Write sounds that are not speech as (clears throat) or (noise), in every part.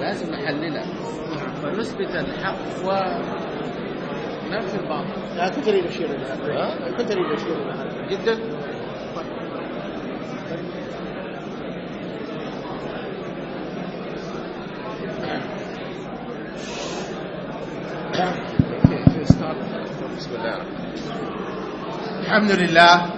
لازم نحللها. فنثبت الحق وننفي الباطل. كنت أريد أشير إلى ها؟ هذا كنت أريد أشير إلى هذا. جدا. بسم الله. الحمد لله.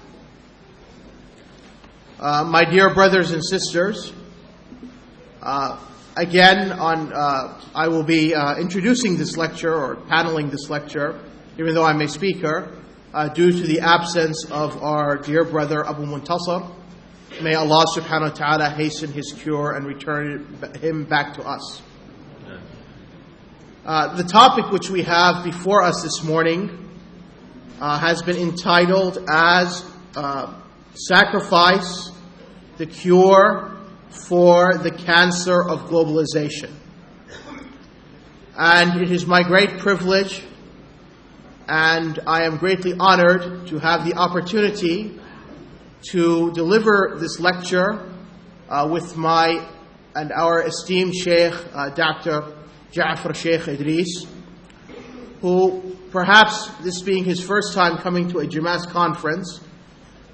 Uh, my dear brothers and sisters, uh, again, on uh, I will be uh, introducing this lecture or paneling this lecture, even though I'm a speaker, uh, due to the absence of our dear brother Abu Muntasir. May Allah subhanahu wa ta'ala hasten his cure and return him back to us. Uh, the topic which we have before us this morning uh, has been entitled as uh, Sacrifice, the Cure for the Cancer of Globalization. And it is my great privilege and I am greatly honored to have the opportunity to deliver this lecture uh, with my and our esteemed Sheikh, uh, Dr. Ja'far Sheikh Idris, who perhaps this being his first time coming to a JIMAS conference,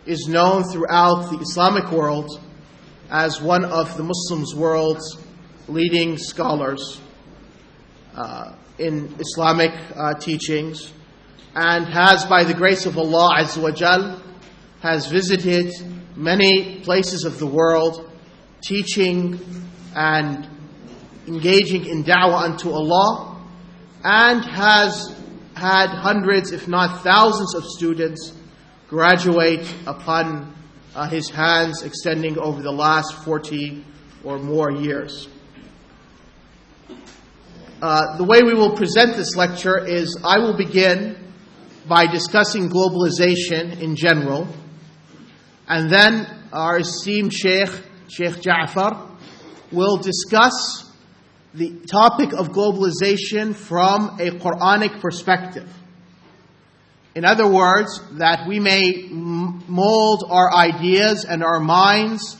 is known throughout the Islamic world as one of the Muslims world's leading scholars uh, in Islamic uh, teachings, and has, by the grace of Allah Azza wa Jal, has visited many places of the world, teaching and engaging in da'wah unto Allah, and has had hundreds, if not thousands, of students graduate upon uh, his hands, extending over the last 40 or more years. Uh, the way we will present this lecture is I will begin by discussing globalization in general, and then our esteemed Sheikh, Sheikh Ja'far, will discuss the topic of globalization from a Quranic perspective. In other words, that we may mold our ideas and our minds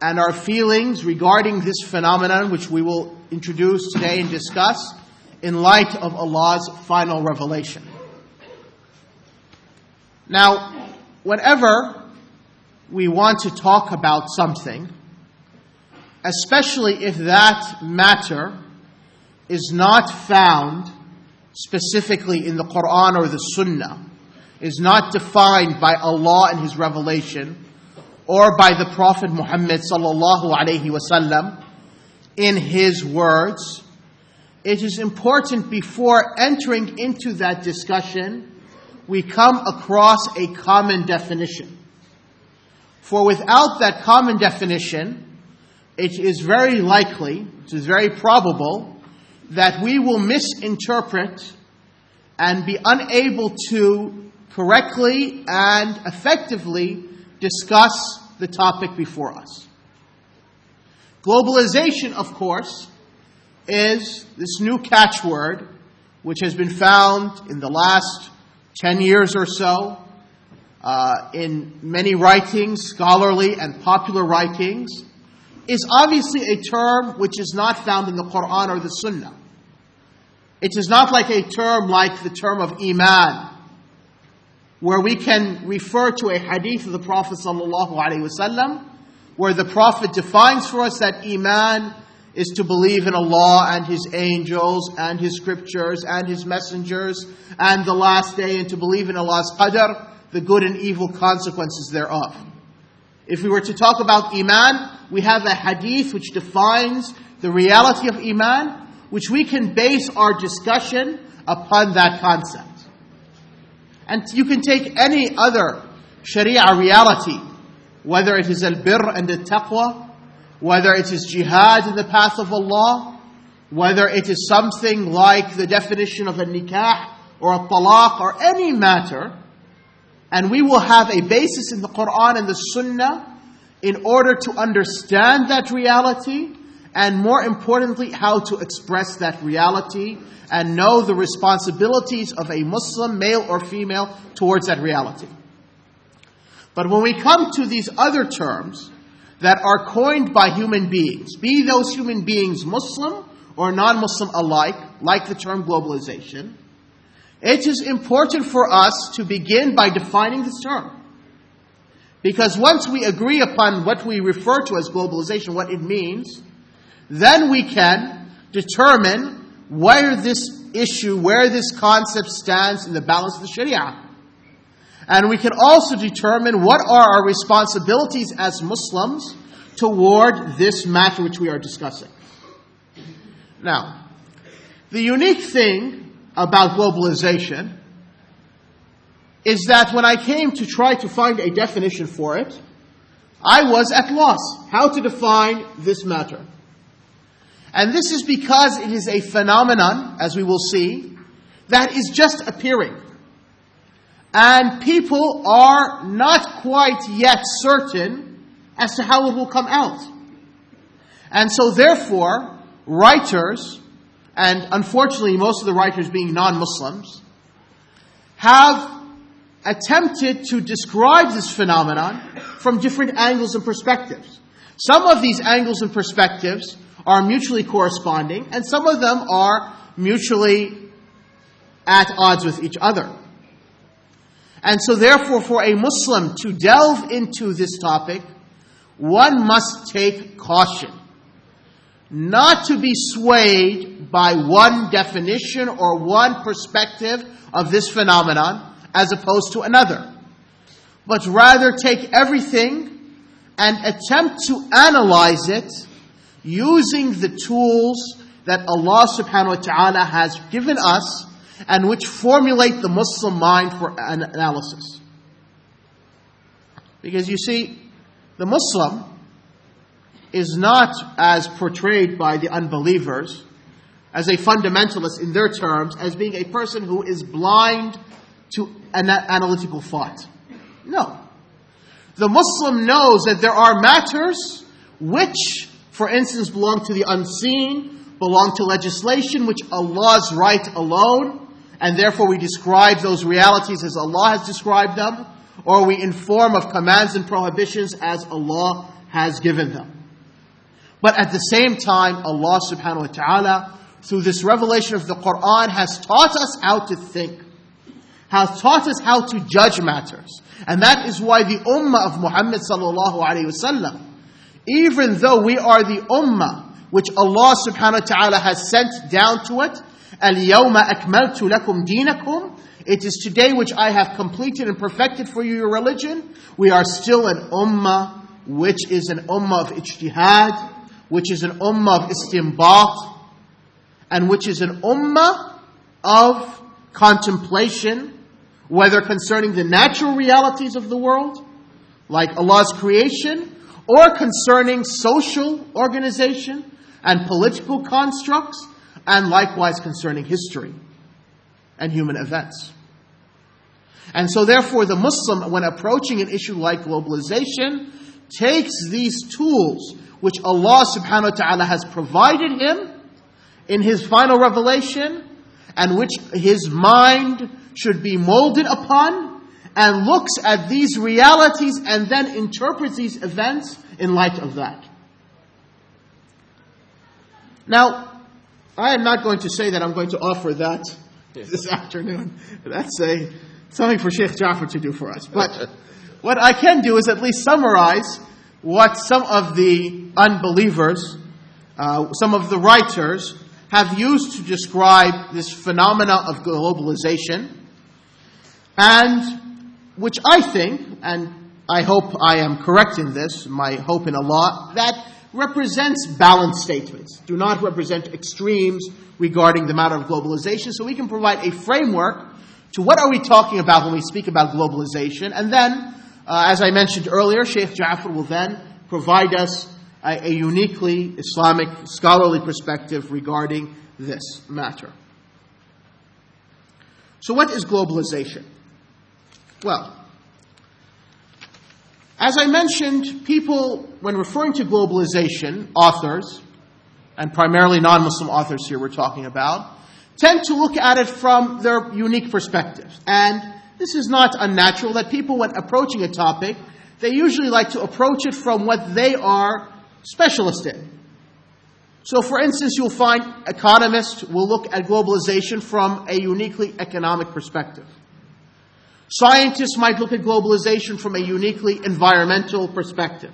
and our feelings regarding this phenomenon, which we will introduce today and discuss, in light of Allah's final revelation. Now, whenever we want to talk about something, especially if that matter is not found specifically in the Quran or the Sunnah, is not defined by Allah and His revelation, or by the Prophet Muhammad in his words, it is important before entering into that discussion, we come across a common definition. For without that common definition, it is very likely, it is very probable, that we will misinterpret and be unable to correctly and effectively discuss the topic before us. Globalization, of course, is this new catchword which has been found in the last 10 years or so uh, in many writings, scholarly and popular writings, is obviously a term which is not found in the Quran or the Sunnah. It is not like a term like the term of Iman, where we can refer to a hadith of the Prophet wasallam, where the Prophet defines for us that Iman is to believe in Allah and His angels and His scriptures and His messengers and the last day and to believe in Allah's qadr, the good and evil consequences thereof. If we were to talk about Iman, we have a hadith which defines the reality of Iman, which we can base our discussion upon that concept. And you can take any other Sharia reality, whether it is al-birr and the taqwa, whether it is jihad in the path of Allah, whether it is something like the definition of a nikah or a talaq or any matter, and we will have a basis in the Quran and the Sunnah in order to understand that reality and more importantly, how to express that reality and know the responsibilities of a Muslim, male or female, towards that reality. But when we come to these other terms that are coined by human beings, be those human beings Muslim or non Muslim alike, like the term globalization, it is important for us to begin by defining this term. Because once we agree upon what we refer to as globalization, what it means, then we can determine where this issue, where this concept stands in the balance of the Sharia. And we can also determine what are our responsibilities as Muslims toward this matter which we are discussing. Now, the unique thing about globalization is that when I came to try to find a definition for it, I was at loss how to define this matter. And this is because it is a phenomenon, as we will see, that is just appearing. And people are not quite yet certain as to how it will come out. And so therefore, writers, and unfortunately most of the writers being non-Muslims, have attempted to describe this phenomenon from different angles and perspectives. Some of these angles and perspectives are mutually corresponding, and some of them are mutually at odds with each other. And so, therefore, for a Muslim to delve into this topic, one must take caution. Not to be swayed by one definition or one perspective of this phenomenon as opposed to another, but rather take everything and attempt to analyze it using the tools that Allah subhanahu wa ta'ala has given us and which formulate the Muslim mind for an analysis. Because you see, the Muslim is not as portrayed by the unbelievers as a fundamentalist in their terms as being a person who is blind to an analytical thought. No. The Muslim knows that there are matters which for instance, belong to the unseen, belong to legislation which Allah's right alone, and therefore we describe those realities as Allah has described them, or we inform of commands and prohibitions as Allah has given them. But at the same time, Allah subhanahu wa ta'ala, through this revelation of the Quran, has taught us how to think, has taught us how to judge matters. And that is why the ummah of Muhammad sallallahu alayhi wasallam even though we are the ummah which Allah subhanahu wa ta'ala has sent down to it, الْيَوْمَ أَكْمَلْتُ لَكُمْ دِينَكُمْ It is today which I have completed and perfected for you your religion. We are still an ummah which is an ummah of ijtihad, which is an ummah of istinbat, and which is an ummah of contemplation, whether concerning the natural realities of the world, like Allah's creation, or concerning social organization and political constructs, and likewise concerning history and human events. And so, therefore, the Muslim, when approaching an issue like globalization, takes these tools which Allah subhanahu wa ta'ala has provided him in his final revelation and which his mind should be molded upon and looks at these realities and then interprets these events in light of that. Now, I am not going to say that I'm going to offer that this (laughs) afternoon. That's a something for Sheikh Jafar to do for us. But what I can do is at least summarize what some of the unbelievers, uh, some of the writers, have used to describe this phenomena of globalization, and which I think, and I hope I am correct in this, my hope in Allah, that represents balanced statements, do not represent extremes regarding the matter of globalization, so we can provide a framework to what are we talking about when we speak about globalization, and then, uh, as I mentioned earlier, Sheikh Ja'far will then provide us a, a uniquely Islamic scholarly perspective regarding this matter. So, what is globalization? Well, as I mentioned, people, when referring to globalization, authors, and primarily non Muslim authors here we're talking about, tend to look at it from their unique perspectives. And this is not unnatural that people, when approaching a topic, they usually like to approach it from what they are specialist in. So, for instance, you'll find economists will look at globalization from a uniquely economic perspective. Scientists might look at globalization from a uniquely environmental perspective.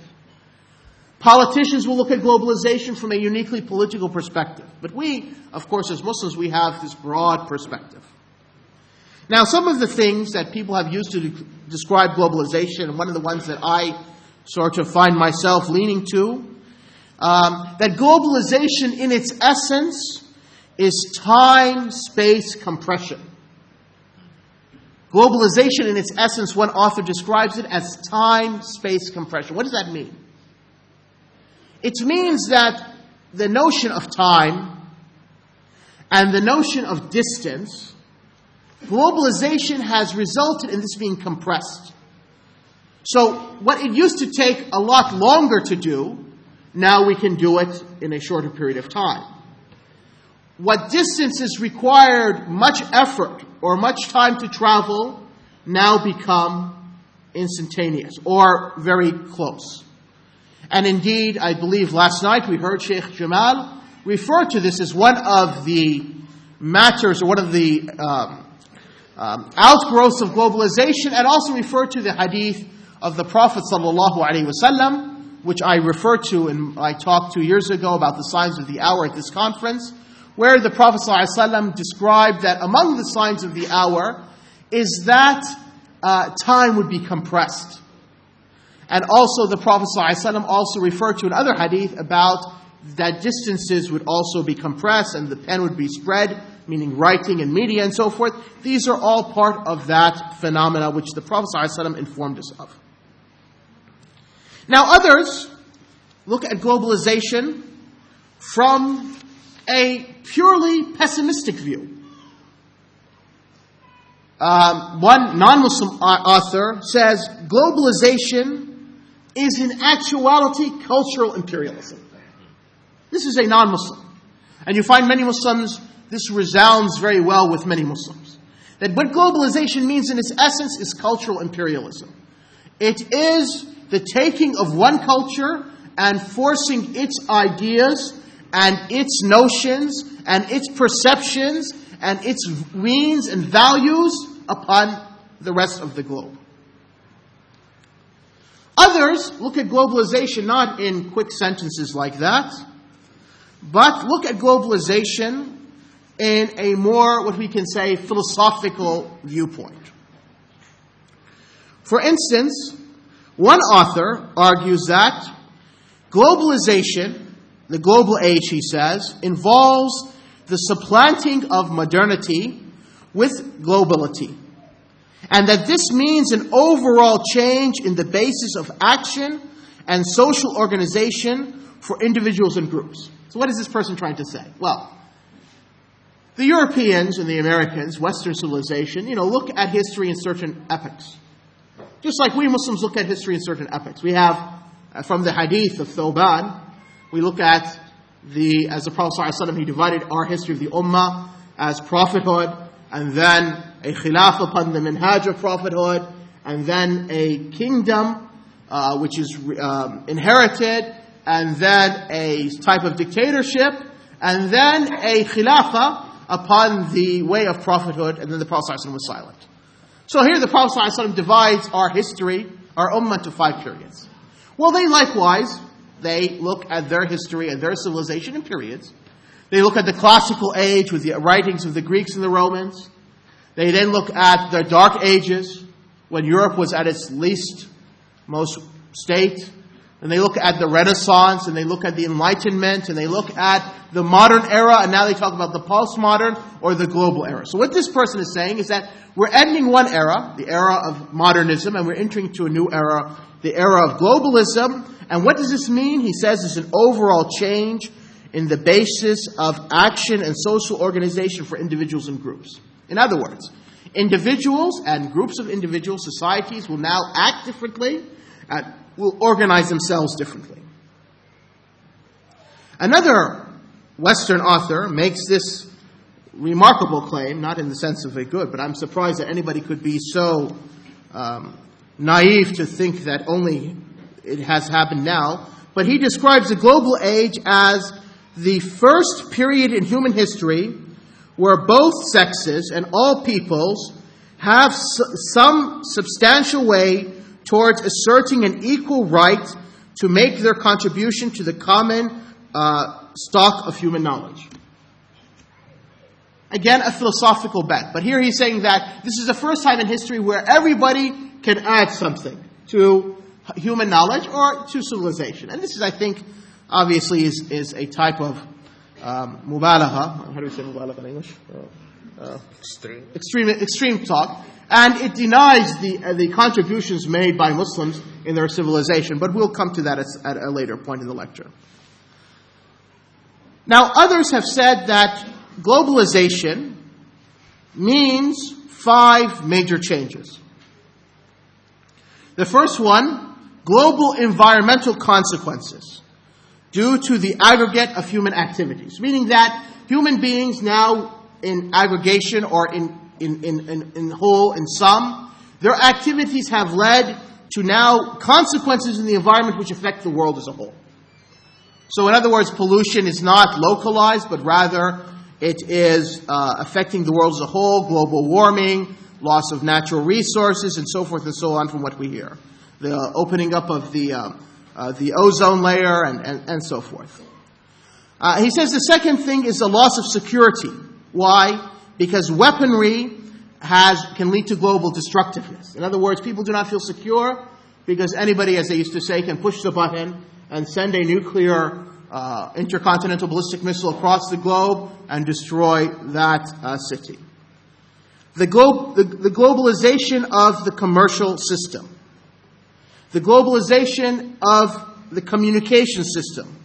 Politicians will look at globalization from a uniquely political perspective. But we, of course, as Muslims, we have this broad perspective. Now, some of the things that people have used to de- describe globalization, and one of the ones that I sort of find myself leaning to, um, that globalization in its essence is time space compression. Globalization in its essence, one author describes it as time space compression. What does that mean? It means that the notion of time and the notion of distance, globalization has resulted in this being compressed. So, what it used to take a lot longer to do, now we can do it in a shorter period of time. What distances required much effort or much time to travel now become instantaneous or very close. And indeed, I believe last night we heard Sheikh Jamal refer to this as one of the matters or one of the um, um, outgrowths of globalization, and also refer to the hadith of the Prophet sallallahu which I referred to in my talk two years ago about the signs of the hour at this conference, where the Prophet wasallam described that among the signs of the hour is that uh, time would be compressed. And also the Prophet ﷺ also referred to another hadith about that distances would also be compressed and the pen would be spread, meaning writing and media and so forth. These are all part of that phenomena which the Prophet ﷺ informed us of. Now others look at globalization from a purely pessimistic view. Um, one non-Muslim author says globalization is in actuality cultural imperialism. This is a non-Muslim. And you find many Muslims, this resounds very well with many Muslims. That what globalization means in its essence is cultural imperialism. It is the taking of one culture and forcing its ideas and its notions and its perceptions and its means and values upon the rest of the globe. Others look at globalization not in quick sentences like that, but look at globalization in a more, what we can say, philosophical viewpoint. For instance, one author argues that globalization, the global age, he says, involves the supplanting of modernity with globality and that this means an overall change in the basis of action and social organization for individuals and groups. So, what is this person trying to say? Well, the Europeans and the Americans, Western civilization, you know, look at history in certain epochs. Just like we Muslims look at history in certain epochs. We have, uh, from the hadith of Thoban, we look at the, as the Prophet ﷺ, he divided our history of the Ummah as prophethood, and then a khilaf upon the minhaj of prophethood, and then a kingdom uh, which is um, inherited, and then a type of dictatorship, and then a khilafah upon the way of prophethood, and then the Prophet ﷺ was silent. So here the Prophet ﷺ divides our history, our ummah, into five periods. Well, they likewise, they look at their history and their civilization in periods. They look at the classical age with the writings of the Greeks and the Romans. They then look at the Dark Ages, when Europe was at its least most state. And they look at the Renaissance, and they look at the Enlightenment, and they look at the modern era, and now they talk about the postmodern or the global era. So what this person is saying is that we're ending one era, the era of modernism, and we're entering to a new era, the era of globalism, And what does this mean? He says it's an overall change in the basis of action and social organization for individuals and groups. In other words, individuals and groups of individuals, societies will now act differently and will organize themselves differently. Another Western author makes this remarkable claim, not in the sense of a good, but I'm surprised that anybody could be so um, naive to think that only it has happened now. But he describes the global age as the first period in human history where both sexes and all peoples have some substantial way towards asserting an equal right to make their contribution to the common uh, stock of human knowledge. Again, a philosophical bet. But here he's saying that this is the first time in history where everybody can add something to human knowledge or to civilization. And this is, I think, obviously is, is a type of um, mubalagha. How do we say mubalagha in English? Uh, uh, Extreme. extreme, extreme talk. And it denies the, uh, the contributions made by Muslims in their civilization. But we'll come to that at, at a later point in the lecture. Now, others have said that globalization means five major changes. The first one, global environmental consequences due to the aggregate of human activities, meaning that human beings now in aggregation or in, in, in, in, in whole, in sum, their activities have led to now consequences in the environment which affect the world as a whole. So in other words, pollution is not localized, but rather it is uh, affecting the world as a whole, global warming, loss of natural resources, and so forth and so on from what we hear. The uh, opening up of the, uh, uh, the ozone layer and, and, and so forth. Uh, he says the second thing is the loss of security. Why? Because weaponry has, can lead to global destructiveness. In other words, people do not feel secure because anybody, as they used to say, can push the button and send a nuclear uh, intercontinental ballistic missile across the globe and destroy that uh, city. The, glo- the, the globalization of the commercial system, the globalization of the communication system.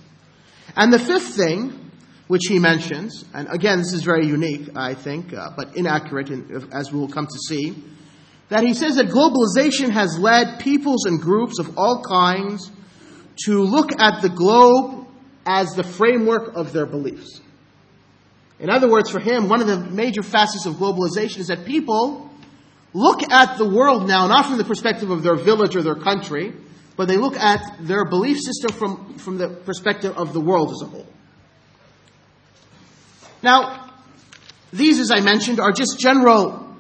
And the fifth thing, which he mentions, and again, this is very unique, I think, uh, but inaccurate, in, as we will come to see, that he says that globalization has led peoples and groups of all kinds to look at the globe as the framework of their beliefs. In other words, for him, one of the major facets of globalization is that people look at the world now not from the perspective of their village or their country, but they look at their belief system from, from the perspective of the world as a whole. Now, these, as I mentioned, are just general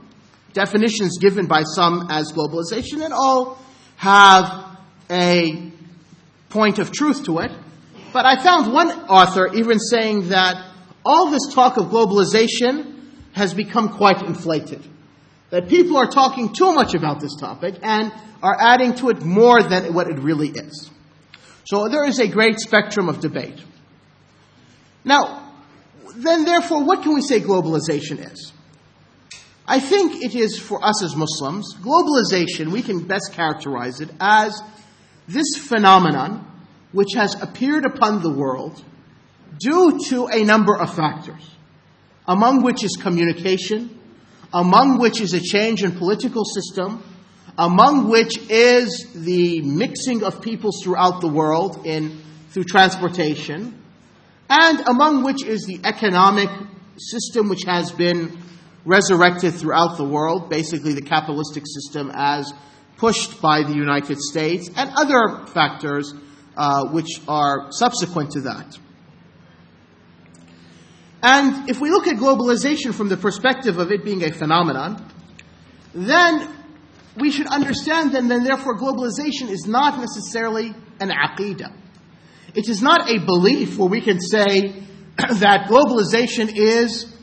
definitions given by some as globalization and all have a point of truth to it. But I found one author even saying that all this talk of globalization has become quite inflated. That people are talking too much about this topic and are adding to it more than what it really is. So there is a great spectrum of debate. Now, then therefore, what can we say globalization is? I think it is for us as Muslims, globalization, we can best characterize it as this phenomenon which has appeared upon the world due to a number of factors, among which is communication, among which is a change in political system, among which is the mixing of peoples throughout the world in, through transportation, and among which is the economic system which has been resurrected throughout the world, basically the capitalistic system as pushed by the United States, and other factors uh, which are subsequent to that. And if we look at globalization from the perspective of it being a phenomenon, then we should understand then, then therefore globalization is not necessarily an aqidah. It is not a belief where we can say (clears throat) that globalization is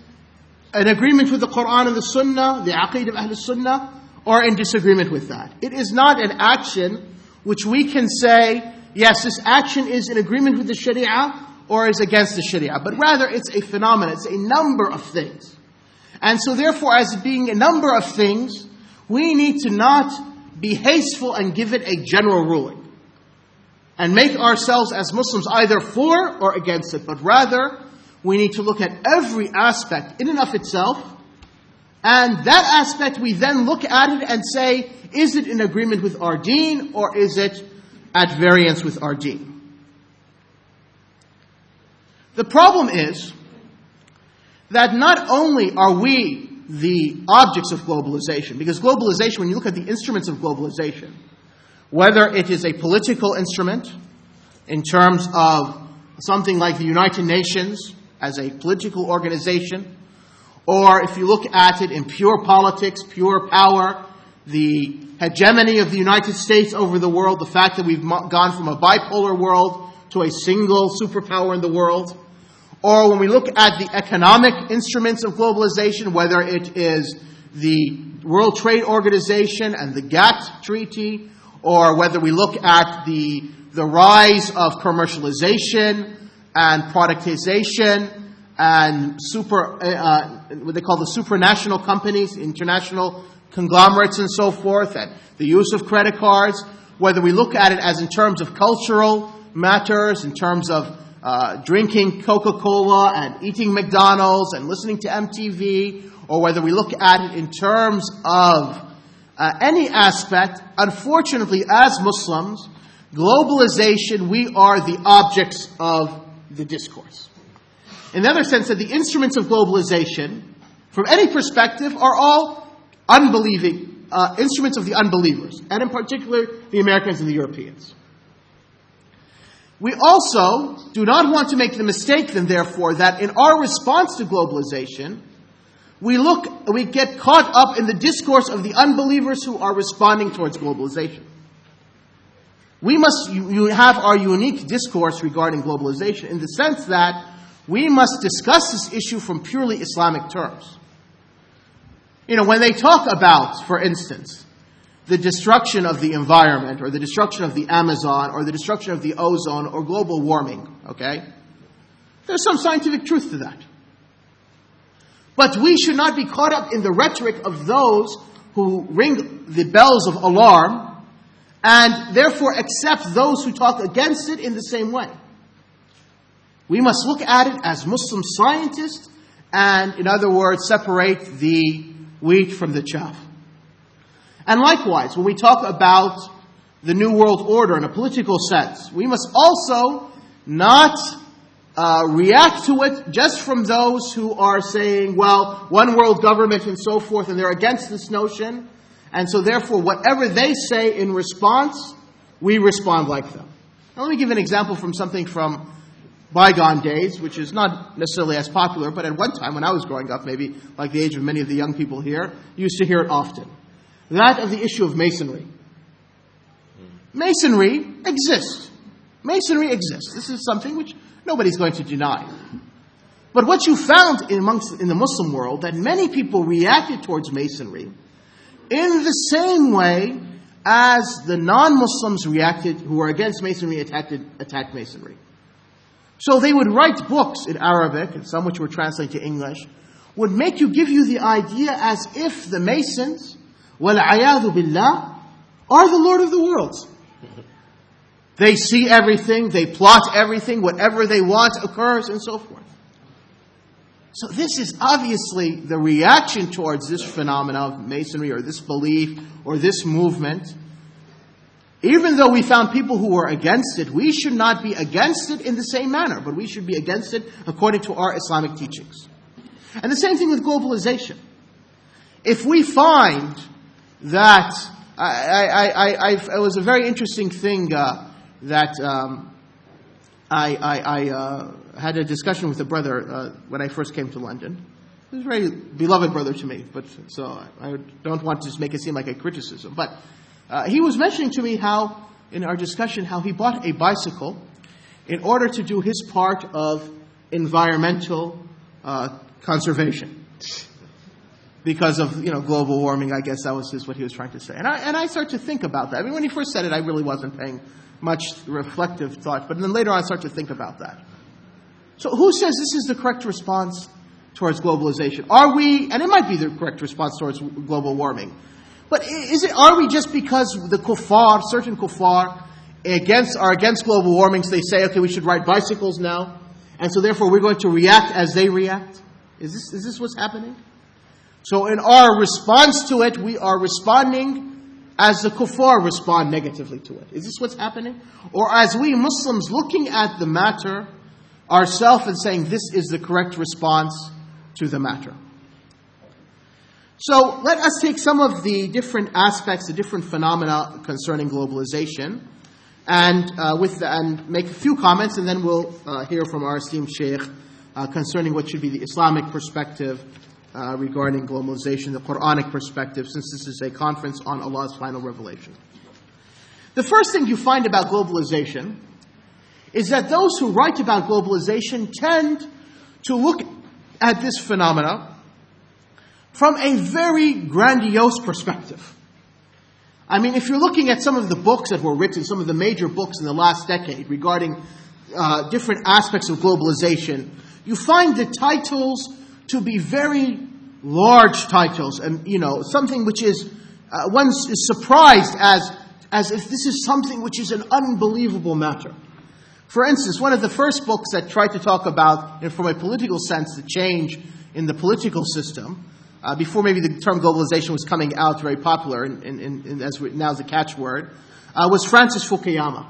an agreement with the Quran and the Sunnah, the aqidah of Ahl Sunnah, or in disagreement with that. It is not an action which we can say, yes, this action is in agreement with the Sharia or is against the Sharia, but rather it's a phenomenon, it's a number of things. And so therefore, as being a number of things, we need to not be hasteful and give it a general ruling. And make ourselves as Muslims either for or against it, but rather we need to look at every aspect in and of itself, and that aspect we then look at it and say, is it in agreement with our deen or is it at variance with our deen? The problem is that not only are we the objects of globalization, because globalization, when you look at the instruments of globalization, whether it is a political instrument in terms of something like the United Nations as a political organization, or if you look at it in pure politics, pure power, the hegemony of the United States over the world, the fact that we've gone from a bipolar world to a single superpower in the world, or when we look at the economic instruments of globalization, whether it is the World Trade Organization and the GATT Treaty, or whether we look at the, the rise of commercialization and productization and super, uh, uh, what they call the supranational companies, international conglomerates and so forth, and the use of credit cards, whether we look at it as in terms of cultural matters, in terms of uh, drinking Coca-Cola and eating McDonald's and listening to MTV, or whether we look at it in terms of uh, any aspect, unfortunately, as Muslims, globalization, we are the objects of the discourse. In the other sense, that the instruments of globalization, from any perspective, are all unbelieving uh, instruments of the unbelievers, and in particular, the Americans and the Europeans. We also do not want to make the mistake, then, therefore, that in our response to globalization, we look, we get caught up in the discourse of the unbelievers who are responding towards globalization. We must you have our unique discourse regarding globalization in the sense that we must discuss this issue from purely Islamic terms. You know, when they talk about, for instance, the destruction of the environment or the destruction of the Amazon or the destruction of the ozone or global warming, okay? There's some scientific truth to that. But we should not be caught up in the rhetoric of those who ring the bells of alarm and therefore accept those who talk against it in the same way. We must look at it as Muslim scientists and, in other words, separate the wheat from the chaff. And likewise, when we talk about the New World Order in a political sense, we must also not uh, react to it just from those who are saying, well, one world government and so forth, and they're against this notion. And so, therefore, whatever they say in response, we respond like them. Now, let me give an example from something from bygone days, which is not necessarily as popular, but at one time when I was growing up, maybe like the age of many of the young people here, used to hear it often that of the issue of masonry. Masonry exists. Masonry exists. This is something which nobody's going to deny. But what you found in, amongst, in the Muslim world, that many people reacted towards Masonry in the same way as the non-Muslims reacted, who were against Masonry, attacked, attacked Masonry. So they would write books in Arabic, and some which were translated to English, would make you give you the idea as if the Masons وَالْعَيَاذُ billah, are the Lord of the worlds. They see everything, they plot everything, whatever they want occurs, and so forth. So this is obviously the reaction towards this phenomenon of masonry or this belief or this movement. Even though we found people who were against it, we should not be against it in the same manner, but we should be against it according to our Islamic teachings. And the same thing with globalization. If we find that I, I, I, I, it was a very interesting thing uh, that um, I, I, I uh, had a discussion with a brother uh, when I first came to London. He was a very beloved brother to me, but so I don't want to just make it seem like a criticism. But uh, he was mentioning to me how, in our discussion, how he bought a bicycle in order to do his part of environmental uh, conservation because of you know global warming. I guess that was just what he was trying to say. And I and I start to think about that. I mean, when he first said it, I really wasn't paying much reflective thought. But then later on, I start to think about that. So who says this is the correct response towards globalization? Are we? And it might be the correct response towards global warming. But is it? Are we just because the kuffar, certain kuffar, against are against global warming, so they say, okay, we should ride bicycles now, and so therefore we're going to react as they react. Is this is this what's happening? So in our response to it, we are responding as the kuffar respond negatively to it. Is this what's happening? Or as we Muslims looking at the matter ourselves and saying this is the correct response to the matter. So let us take some of the different aspects, the different phenomena concerning globalization, and uh, with the, and make a few comments, and then we'll uh, hear from our esteemed sheikh uh, concerning what should be the Islamic perspective uh, regarding globalization, the Quranic perspective, since this is a conference on Allah's final revelation. The first thing you find about globalization is that those who write about globalization tend to look at this phenomena from a very grandiose perspective. I mean, if you're looking at some of the books that were written, some of the major books in the last decade regarding uh, different aspects of globalization, you find the titles to be very large titles, and you know something which is uh, one is surprised as as if this is something which is an unbelievable matter. For instance, one of the first books that tried to talk about, you know, from a political sense, the change in the political system uh, before maybe the term globalization was coming out very popular, and, as now is a catchword, uh, was Francis Fukuyama.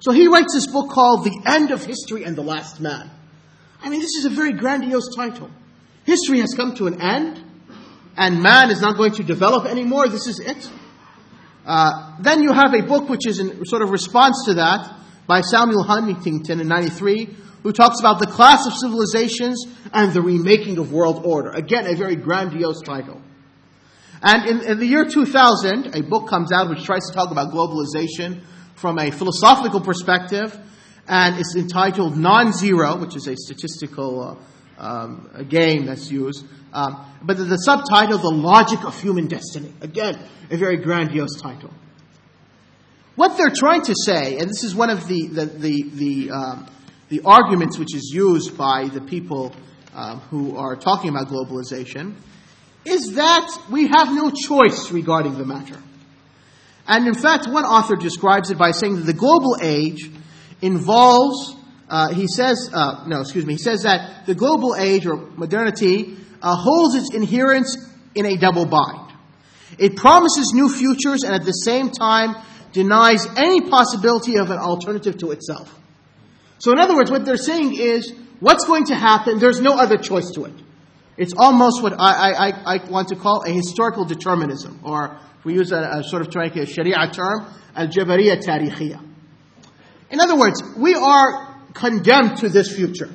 So he writes this book called The End of History and the Last Man. I mean, this is a very grandiose title. History has come to an end, and man is not going to develop anymore. This is it. Uh, then you have a book which is in sort of response to that by Samuel Huntington in 93, who talks about the clash of civilizations and the remaking of world order. Again, a very grandiose title. And in, in, the year 2000, a book comes out which tries to talk about globalization from a philosophical perspective, and it's entitled Non-Zero, which is a statistical uh, um, a game that's used. Um, but the, the subtitle, The Logic of Human Destiny. Again, a very grandiose title. What they're trying to say, and this is one of the, the, the, the um, the arguments which is used by the people um, who are talking about globalization is that we have no choice regarding the matter. And in fact, one author describes it by saying that the global age involves, uh, he says, uh, no, excuse me, he says that the global age or modernity uh, holds its inherence in a double bind. It promises new futures and at the same time denies any possibility of an alternative to itself. So, in other words, what they're saying is what's going to happen, there's no other choice to it. It's almost what I, I, I want to call a historical determinism, or we use a, a sort of a Sharia term, al Jabariya Tarikhiyya. In other words, we are condemned to this future.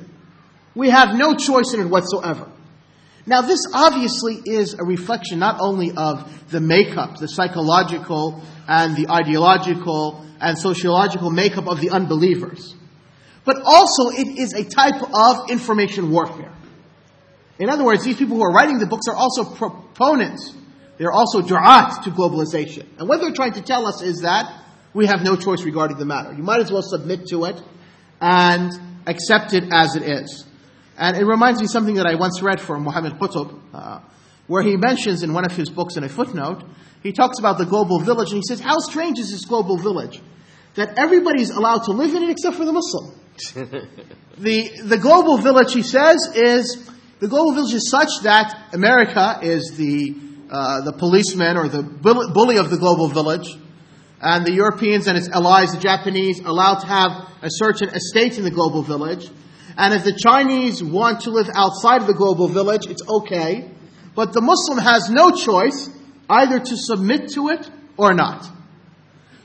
We have no choice in it whatsoever. Now, this obviously is a reflection not only of the makeup, the psychological and the ideological and sociological makeup of the unbelievers but also it is a type of information warfare. In other words, these people who are writing the books are also proponents. They're also du'at to globalization. And what they're trying to tell us is that we have no choice regarding the matter. You might as well submit to it and accept it as it is. And it reminds me of something that I once read from Muhammad Qutb, uh, where he mentions in one of his books in a footnote, he talks about the global village and he says, how strange is this global village? That everybody's allowed to live in it except for the Muslim (laughs) the, the global village, he says, is the global village is such that America is the, uh, the policeman or the bully of the global village, and the Europeans and its allies, the Japanese, allowed to have a certain estate in the global village. And if the Chinese want to live outside of the global village, it's okay. But the Muslim has no choice either to submit to it or not.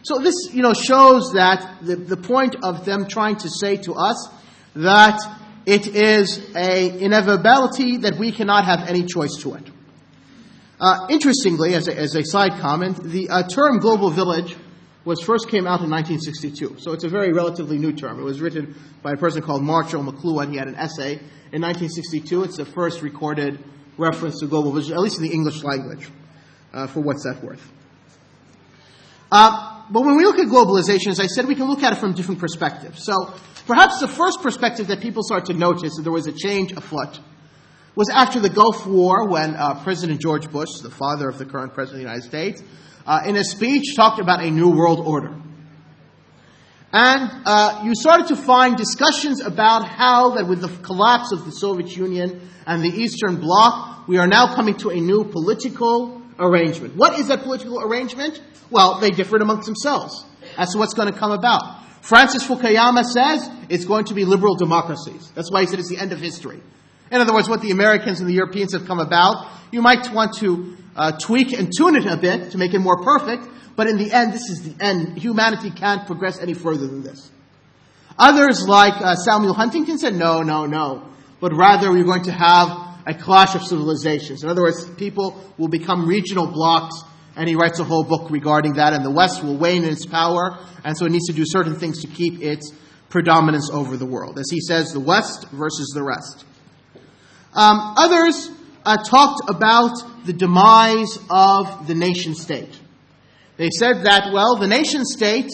So this, you know, shows that the, the point of them trying to say to us that it is a inevitability that we cannot have any choice to it. Uh, interestingly, as a, as a, side comment, the uh, term global village was first came out in 1962. So it's a very relatively new term. It was written by a person called Marshall McLuhan. He had an essay in 1962. It's the first recorded reference to global village, at least in the English language, uh, for what's that worth. Uh, but when we look at globalization, as I said, we can look at it from different perspectives. So perhaps the first perspective that people start to notice that there was a change afoot was after the Gulf War when uh, President George Bush, the father of the current president of the United States, uh, in a speech talked about a new world order. And uh, you started to find discussions about how that with the collapse of the Soviet Union and the Eastern Bloc, we are now coming to a new political arrangement. What is that political arrangement? Well, they differed amongst themselves as to what's going to come about. Francis Fukuyama says it's going to be liberal democracies. That's why he said it's the end of history. In other words, what the Americans and the Europeans have come about, you might want to uh, tweak and tune it a bit to make it more perfect, but in the end, this is the end. Humanity can't progress any further than this. Others, like uh, Samuel Huntington, said no, no, no, but rather we're going to have a clash of civilizations. In other words, people will become regional blocks, and he writes a whole book regarding that, and the West will wane in its power, and so it needs to do certain things to keep its predominance over the world. As he says, the West versus the rest. Um, others uh, talked about the demise of the nation state. They said that, well, the nation state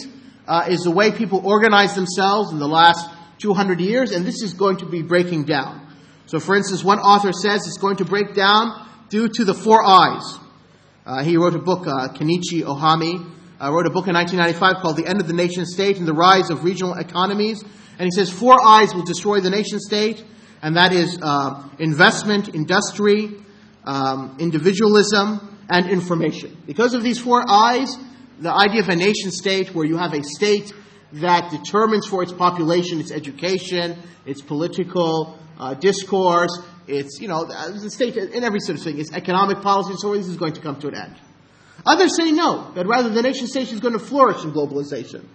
uh, is the way people organize themselves in the last 200 years, and this is going to be breaking down. So, for instance, one author says it's going to break down due to the four I's. Uh, he wrote a book, uh, Kenichi Ohmae, uh, wrote a book in 1995 called The End of the Nation State and the Rise of Regional Economies. And he says four I's will destroy the nation state, and that is uh, investment, industry, um, individualism, and information. Because of these four I's, the idea of a nation state where you have a state that determines for its population its education, its political uh, discourse, its, you know, the state in every sort of thing, its economic policy and so on, this is going to come to an end. Others say no, that rather the nation state is going to flourish in globalization.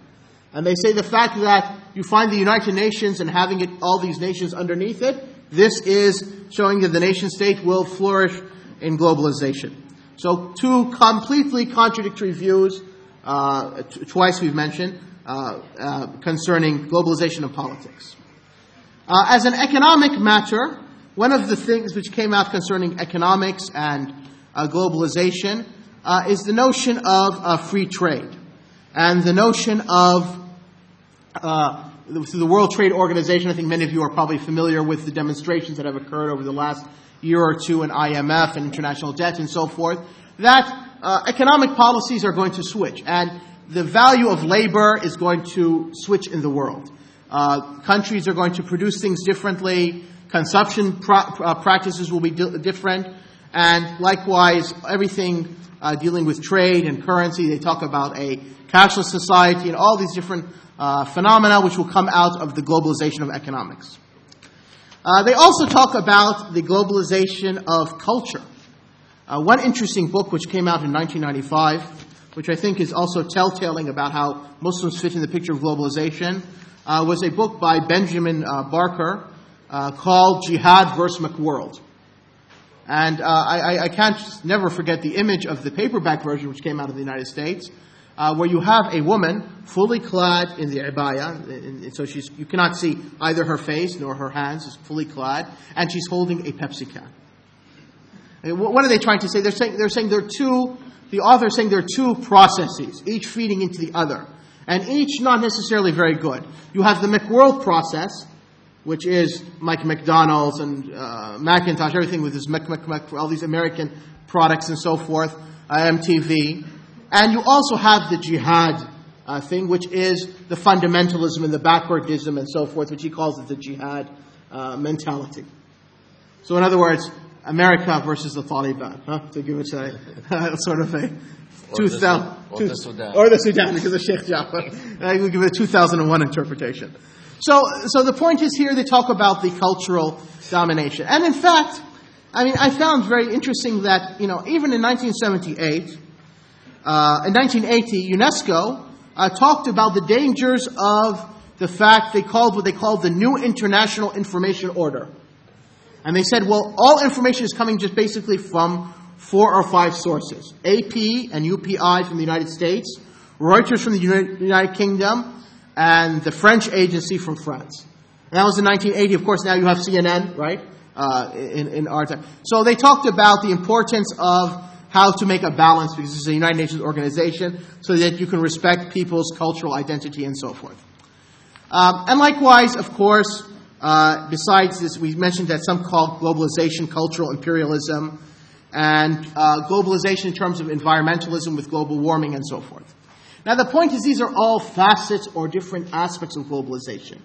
And they say the fact that you find the United Nations and having it, all these nations underneath it, this is showing that the nation state will flourish in globalization. So two completely contradictory views, uh, t- twice we've mentioned, uh, uh, concerning globalization and politics. Uh, as an economic matter, one of the things which came out concerning economics and uh, globalization uh, is the notion of free trade and the notion of through the World Trade Organization. I think many of you are probably familiar with the demonstrations that have occurred over the last year or two in IMF and international debt and so forth. That uh, economic policies are going to switch, and the value of labor is going to switch in the world. Uh, countries are going to produce things differently. Consumption uh, practices will be di- different, and likewise, everything uh, dealing with trade and currency. They talk about a cashless society and all these different uh, phenomena which will come out of the globalization of economics. Uh, they also talk about the globalization of culture. Uh, one interesting book which came out in 1995, which I think is also telltaling about how Muslims fit in the picture of globalization, uh, was a book by Benjamin uh, Barber called Jihad vs. McWorld. And I, I, can't never forget the image of the paperback version which came out of the United States, uh, where you have a woman fully clad in the abaya, and so she's, you cannot see either her face nor her hands, is fully clad, and she's holding a Pepsi can. And what are they trying to say? They're saying, they're saying there are two, the author is saying there are two processes, each feeding into the other, and each not necessarily very good. You have the McWorld process, which is Mike McDonald's and uh, Macintosh, everything with this Mc, Mc, Mc, all these American products and so forth, uh, MTV. And you also have the jihad uh, thing, which is the fundamentalism and the backwardism and so forth, which he calls it the jihad uh, mentality. So, in other words, America versus the Taliban, huh? to give it a (laughs) sort of a or, 2000, the, or the Sudan. Or the Sudan, because of Sheikh Jafar. (laughs) I will give it a 2001 interpretation. So, so the point is here they talk about the cultural domination. And in fact, I mean, I found very interesting that, you know, even in 1978, uh, in 1980, UNESCO uh, talked about the dangers of the fact they called what they called the new international information order. And they said, well, all information is coming just basically from four or five sources. AP and UPI from the United States, Reuters from the United Kingdom, and the French agency from France. And that was in 1980. Of course, now you have CNN, right? Uh, in, in our time. So they talked about the importance of how to make a balance because it's a United Nations organization so that you can respect people's cultural identity and so forth. Um, and likewise, of course, uh, besides this, we mentioned that some call globalization cultural imperialism and uh, globalization in terms of environmentalism with global warming and so forth. Now, the point is, these are all facets or different aspects of globalization.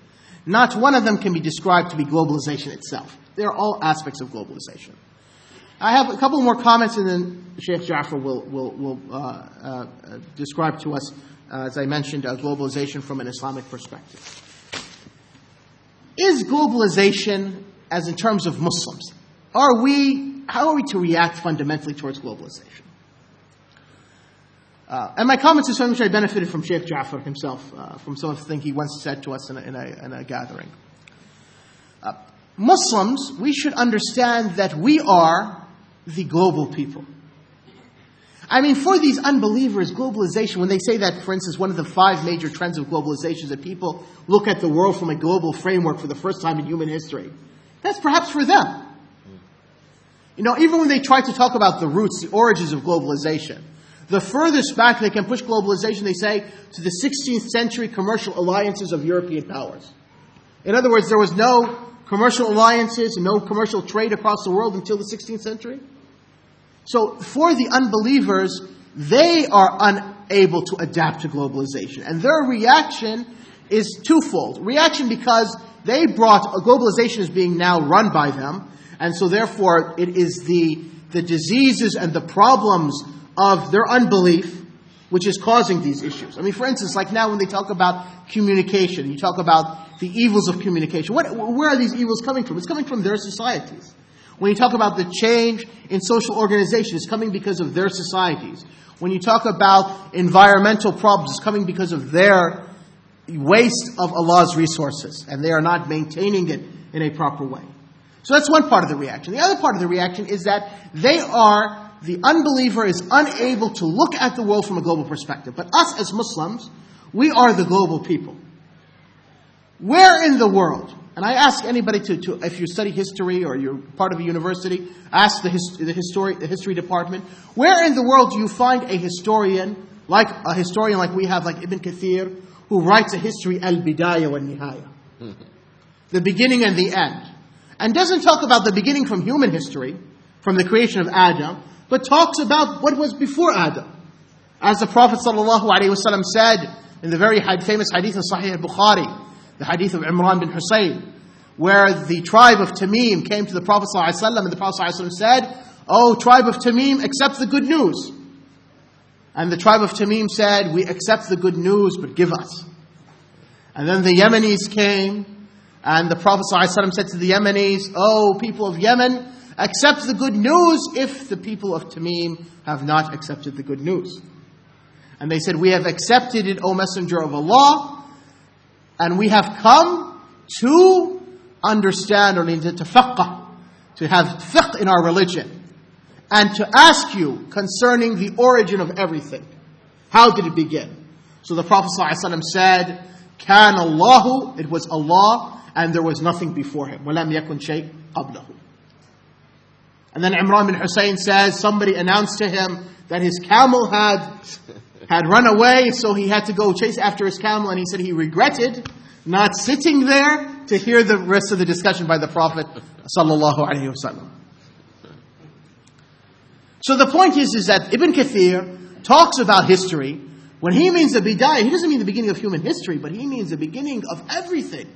Not one of them can be described to be globalization itself. They're all aspects of globalization. I have a couple more comments, and then Sheikh Jafar will, will, will uh, uh, describe to us, uh, as I mentioned, uh, globalization from an Islamic perspective. Is globalization, as in terms of Muslims, are we, how are we to react fundamentally towards globalization? Uh, and my comments is something which I benefited from Sheikh Jafar himself, uh, from some of the things he once said to us in a, in a, in a gathering. Uh, Muslims, we should understand that we are the global people. I mean, for these unbelievers, globalization, when they say that, for instance, one of the five major trends of globalization is that people look at the world from a global framework for the first time in human history, that's perhaps for them. You know, even when they try to talk about the roots, the origins of globalization, the furthest back they can push globalization, they say, to the 16th century commercial alliances of European powers. In other words, there was no commercial alliances, no commercial trade across the world until the 16th century. So for the unbelievers, they are unable to adapt to globalization. And their reaction is twofold. Reaction because they brought, globalization is being now run by them, and so therefore it is the, the diseases and the problems of their unbelief which is causing these issues. I mean, for instance, like now when they talk about communication, you talk about the evils of communication. What, where are these evils coming from? It's coming from their societies. When you talk about the change in social organization, it's coming because of their societies. When you talk about environmental problems, it's coming because of their waste of Allah's resources, and they are not maintaining it in a proper way. So that's one part of the reaction. The other part of the reaction is that they are, the unbeliever is unable to look at the world from a global perspective. But us as Muslims, we are the global people. Where in the world and I ask anybody to, to, if you study history or you're part of a university, ask the, his, the, history, the history department, where in the world do you find a historian, like a historian like we have, like Ibn Kathir, who writes a history, al-bidayah wa nihaya (laughs) The beginning and the end. And doesn't talk about the beginning from human history, from the creation of Adam, but talks about what was before Adam. As the Prophet ﷺ said in the very famous hadith in Sahih al-Bukhari, the hadith of Imran bin Hussein, where the tribe of Tamim came to the Prophet ﷺ and the Prophet ﷺ said, Oh, tribe of Tamim, accept the good news. And the tribe of Tamim said, We accept the good news, but give us. And then the Yemenis came, and the Prophet ﷺ said to the Yemenis, Oh, people of Yemen, accept the good news if the people of Tamim have not accepted the good news. And they said, We have accepted it, O Messenger of Allah, and we have come to understand or to tafaqqa, to have fiqh in our religion, and to ask you concerning the origin of everything. How did it begin? So the Prophet ﷺ said, Can Allahu, it was Allah, and there was nothing before him. وَلَمْ يَكُنْ شَيْء قَبْلَهُ and then Imran bin Hussein says, somebody announced to him that his camel had had run away, so he had to go chase after his camel, and he said he regretted not sitting there to hear the rest of the discussion by the Prophet sallallahu alaihi wasallam. So the point is, is that Ibn Kathir talks about history. When he means the bidayah, he doesn't mean the beginning of human history, but he means the beginning of everything.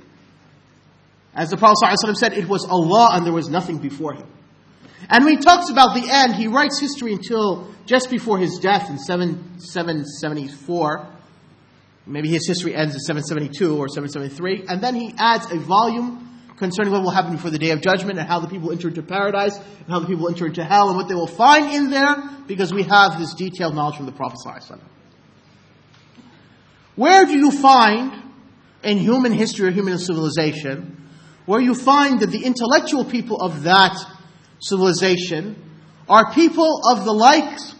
As the Prophet said, it was Allah and there was nothing before him. And when he talks about the end, he writes history until just before his death in 7, 774. Maybe his history ends in 772 or 773. And then he adds a volume concerning what will happen before the day of judgment and how the people enter into paradise and how the people enter into hell and what they will find in there because we have this detailed knowledge from the Prophet. Where do you find in human history or human civilization where you find that the intellectual people of that civilization are people of the likes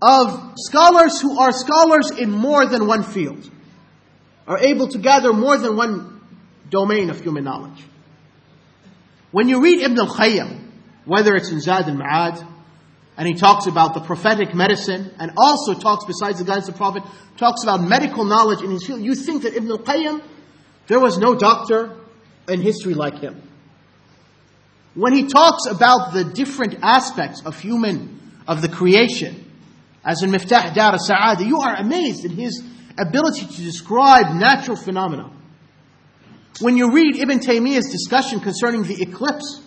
of scholars who are scholars in more than one field, are able to gather more than one domain of human knowledge. When you read Ibn al-Qayyim, whether it's in Zad al-Ma'ad, and he talks about the prophetic medicine, and also talks, besides the guidance of the Prophet, talks about medical knowledge in his field, you think that Ibn al-Qayyim, there was no doctor in history like him. When he talks about the different aspects of human, of the creation, as in Miftah Dar Sa'ada, you are amazed at his ability to describe natural phenomena. When you read Ibn Taymiyyah's discussion concerning the eclipse,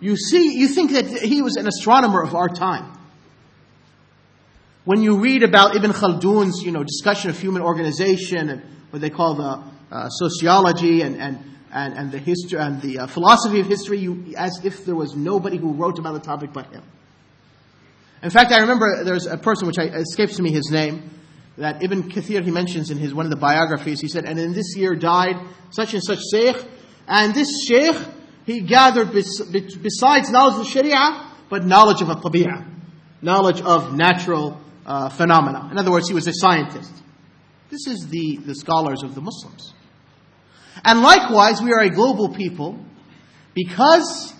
you see, you think that he was an astronomer of our time. When you read about Ibn Khaldun's, you know, discussion of human organization and what they call the uh, sociology and, and, and, and the history and the uh, philosophy of history, you, as if there was nobody who wrote about the topic but him. In fact, I remember there's a person which I, escapes me his name that Ibn Kathir he mentions in his one of the biographies. He said, and in this year died such and such sheikh, and this sheikh he gathered bes- besides knowledge of Sharia, but knowledge of a tabi'ah, knowledge of natural uh, phenomena. In other words, he was a scientist. This is the, the scholars of the Muslims. And likewise, we are a global people because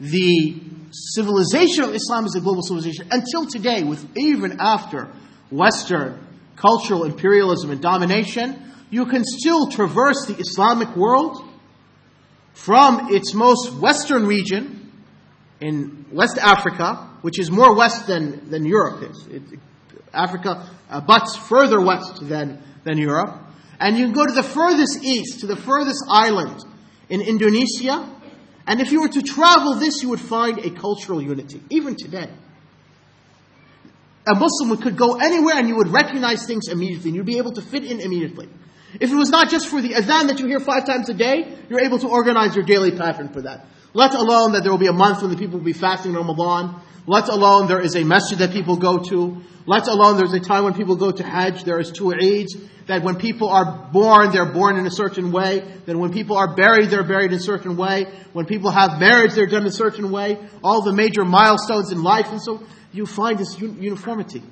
the civilization of Islam is a global civilization. Until today, with even after Western cultural imperialism and domination, you can still traverse the Islamic world from its most western region in West Africa, which is more west than, than Europe is. It, Africa uh, butts further west than, than Europe. And you can go to the furthest east, to the furthest island in Indonesia. And if you were to travel this, you would find a cultural unity, even today. A Muslim could go anywhere and you would recognize things immediately, and you'd be able to fit in immediately. If it was not just for the adhan that you hear five times a day, you're able to organize your daily pattern for that. Let alone that there will be a month when the people will be fasting Ramadan. Let alone there is a masjid that people go to. Let alone there's a time when people go to Hajj. There is two Eids. That when people are born, they're born in a certain way. Then when people are buried, they're buried in a certain way. When people have marriage, they're done in a certain way. All the major milestones in life. And so you find this uniformity.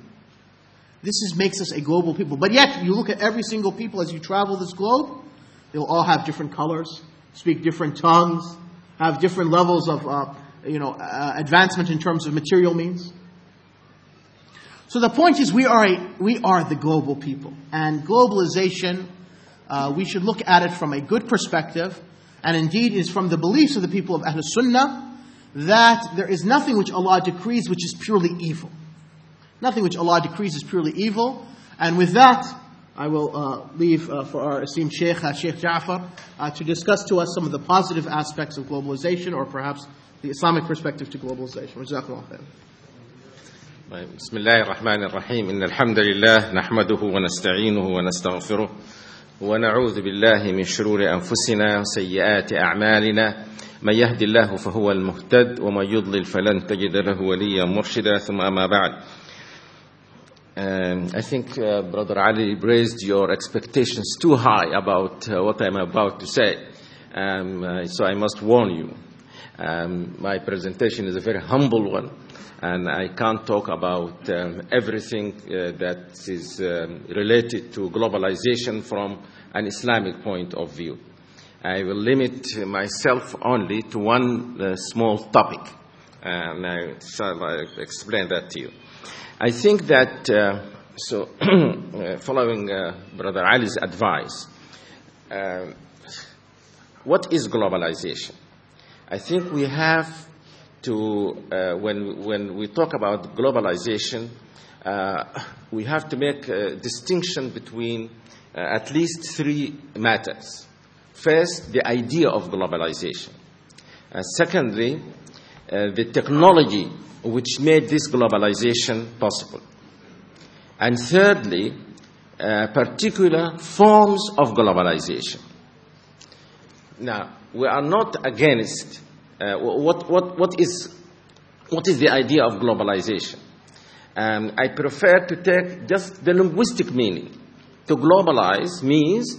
This is, makes us a global people. But yet, you look at every single people as you travel this globe, they'll all have different colors, speak different tongues, have different levels of, uh, you know, uh, advancement in terms of material means. So the point is, we are a, we are the global people, and globalization. Uh, we should look at it from a good perspective, and indeed is from the beliefs of the people of Ahl Sunnah that there is nothing which Allah decrees which is purely evil. Nothing which Allah decrees is purely evil. And with that, I will uh, leave uh, for our esteemed Sheikh, uh, Sheikh Ja'far, uh, to discuss to us some of the positive aspects of globalization or perhaps the Islamic perspective to globalization. بسم الله الرحمن الرحيم إن الحمد لله نحمده ونستعينه ونستغفره ونعوذ بالله من شرور أنفسنا وسيئات أعمالنا من يهد الله فهو المهتد ومن يضلل فلن تجد له وليا مرشدا ثم أما بعد Um, I think uh, Brother Ali raised your expectations too high about uh, what I'm about to say. Um, uh, so I must warn you. Um, my presentation is a very humble one, and I can't talk about um, everything uh, that is um, related to globalization from an Islamic point of view. I will limit myself only to one uh, small topic, and I shall uh, explain that to you. I think that, uh, so, (clears throat) uh, following uh, Brother Ali's advice, what is globalization? I think we have to, uh, when, when we talk about globalization, uh, we have to make a distinction between at least three matters. First, the idea of globalization. secondly, the technology which made this globalization possible. And thirdly, uh, particular forms of globalization. Now, we are not against uh, what, what, what, is, what is the idea of globalization. Um, I prefer to take just the linguistic meaning. To globalize means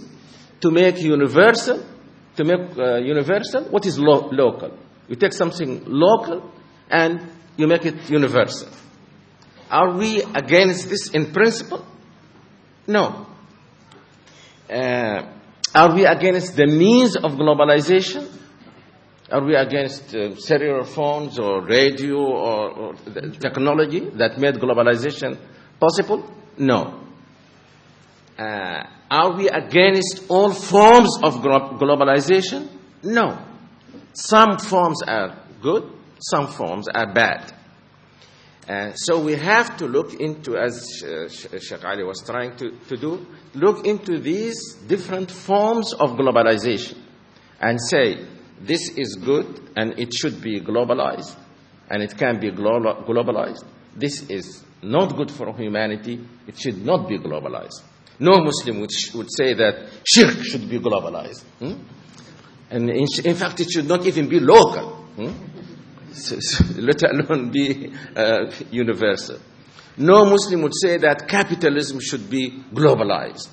to make universal, to make uh, universal what is lo- local. You take something local and you make it universal. Are we against this in principle? No. Uh, are we against the means of globalization? Are we against uh, cellular phones or radio or, or technology that made globalization possible? No. Uh, are we against all forms of globalization? No. Some forms are good, some forms are bad. Uh, so we have to look into, as uh, Sheikh Ali was trying to, to do, look into these different forms of globalization and say, this is good and it should be globalized and it can be glo- globalized. This is not good for humanity, it should not be globalized. No Muslim would, sh- would say that shirk should be globalized. hmm? And in, in fact, it should not even be local, hmm? Let alone be uh, universal. No Muslim would say that capitalism should be globalized.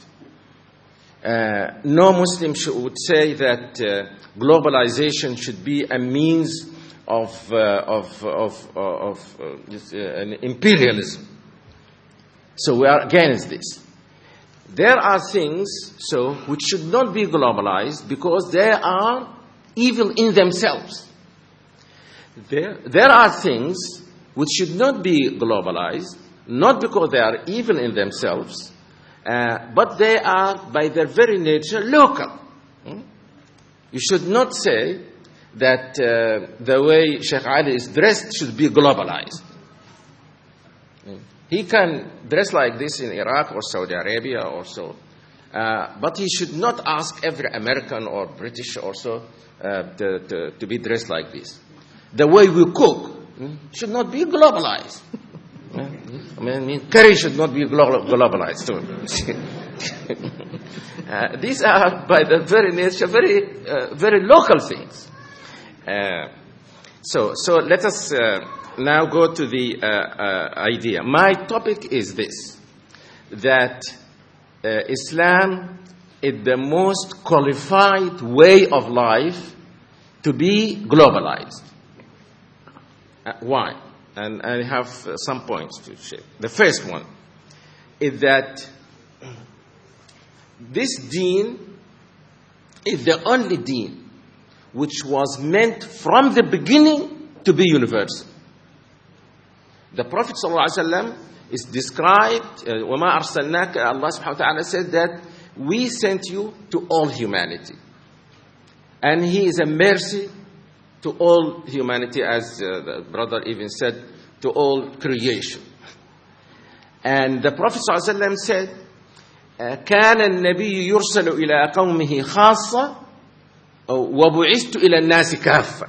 Uh, no Muslim would say that uh, globalization should be a means of, uh, of, of, of uh, uh, an imperialism. So we are against this. There are things so which should not be globalized because they are evil in themselves. There, there are things which should not be globalized, not because they are evil in themselves, uh, but they are by their very nature local. Hmm? You should not say that uh, the way Sheikh Ali is dressed should be globalized. He can dress like this in Iraq or Saudi Arabia or so, uh, but he should not ask every American or British also uh, to, to, to be dressed like this. The way we cook hmm, should not be globalized. (laughs) I mean, curry should not be glo- globalized too. (laughs) uh, these are, by their very nature, very, uh, very local things. Uh, so, so let us uh, now go to the uh, uh, idea. My topic is this that uh, Islam is the most qualified way of life to be globalized. Uh, why? And I have uh, some points to share. The first one is that (clears throat) this deen is the only deen which was meant from the beginning to be universal. The Prophet ﷺ is described, uh, وَمَا أَرْسَلْنَاكَ Allah subhanahu wa ta'ala said that we sent you to all humanity. And He is a mercy to all humanity, as uh, the brother even said, to all creation. And the Prophet ﷺ said, كان النبي يرسل إلى قومه خاصة وبعثت إلى الناس كافة.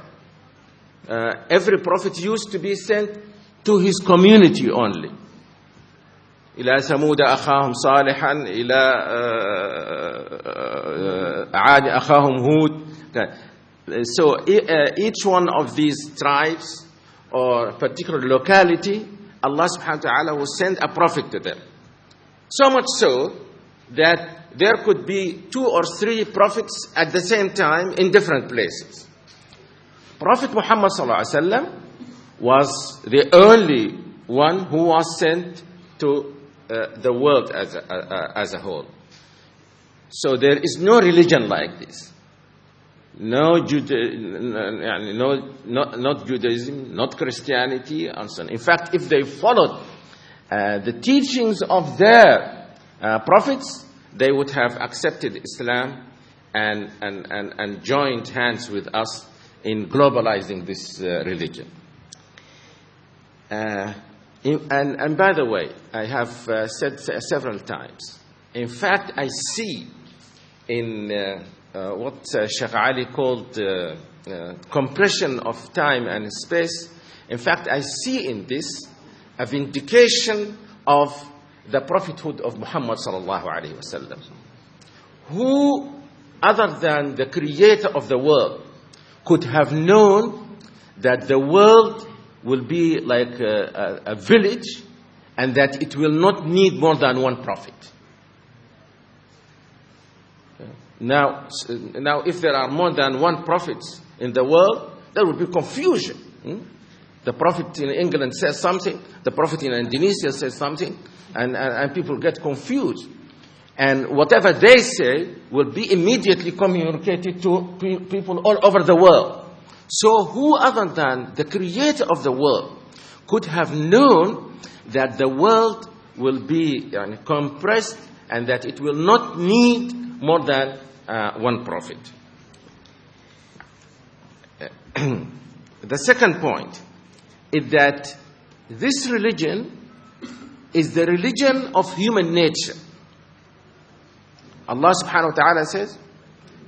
Uh, every prophet used to be sent to his community only. إلى ثمود أخاهم صالحا إلى عاد أخاهم هود. so uh, each one of these tribes or particular locality, Allah subhanahu wa ta'ala will send a prophet to them. So much so that there could be two or three prophets at the same time in different places. Prophet Muhammad sallallahu alaihi wasallam was the only one who was sent to uh, the world as a, uh, as a whole. So there is no religion like this. No, Juda- no, not, not Judaism, not Christianity, and so on. In fact, if they followed uh, the teachings of their uh, prophets, they would have accepted Islam and, and, and, and joined hands with us in globalizing this uh, religion. Uh, and, and by the way, I have uh, said several times, in fact, I see in uh, what uh, Sheikh Ali called uh, uh, compression of time and space, in fact, I see in this a vindication of the prophethood of Muhammad sallallahu alaihi wasallam. Who, other than the creator of the world, could have known that the world will be like a, a, a village and that it will not need more than one prophet? Now, now, if there are more than one prophet in the world, there will be confusion. hmm? The prophet in England says something, the prophet in Indonesia says something, and, and, and people get confused. And whatever they say will be immediately communicated to pe- people all over the world. So, who other than the creator of the world could have known that the world will be yani, compressed and that it will not need more than uh, one prophet? (clears throat) the second point is that this religion is the religion of human nature. Allah subhanahu wa ta'ala says,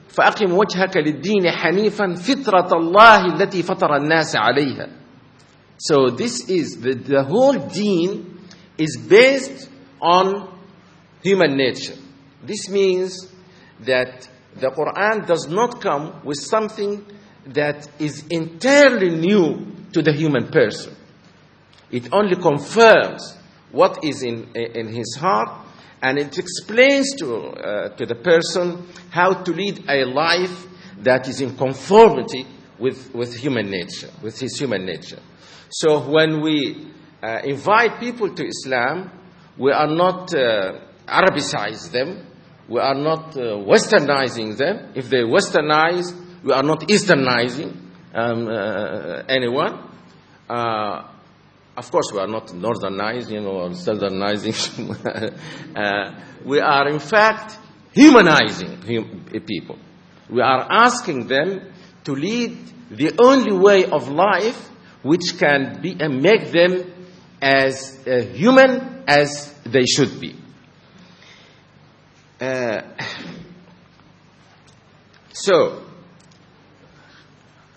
فأقم وجهك للدين حنيفا فطرة الله التي فطر الناس عليها. So this is the, the whole deen is based on human nature. This means that the Quran does not come with something that is entirely new to the human person. It only confirms what is in, in his heart and it explains to, uh, to the person how to lead a life that is in conformity with, with human nature, with his human nature. So when we uh, invite people to Islam, we are not uh, Arabicize them, we are not uh, westernizing them. If they westernize, we are not easternizing um, uh, anyone. Uh, of course, we are not northernizing or southernizing. (laughs) uh, we are, in fact, humanizing hum- people. We are asking them to lead the only way of life which can be and make them as uh, human as they should be. Uh, (coughs) so,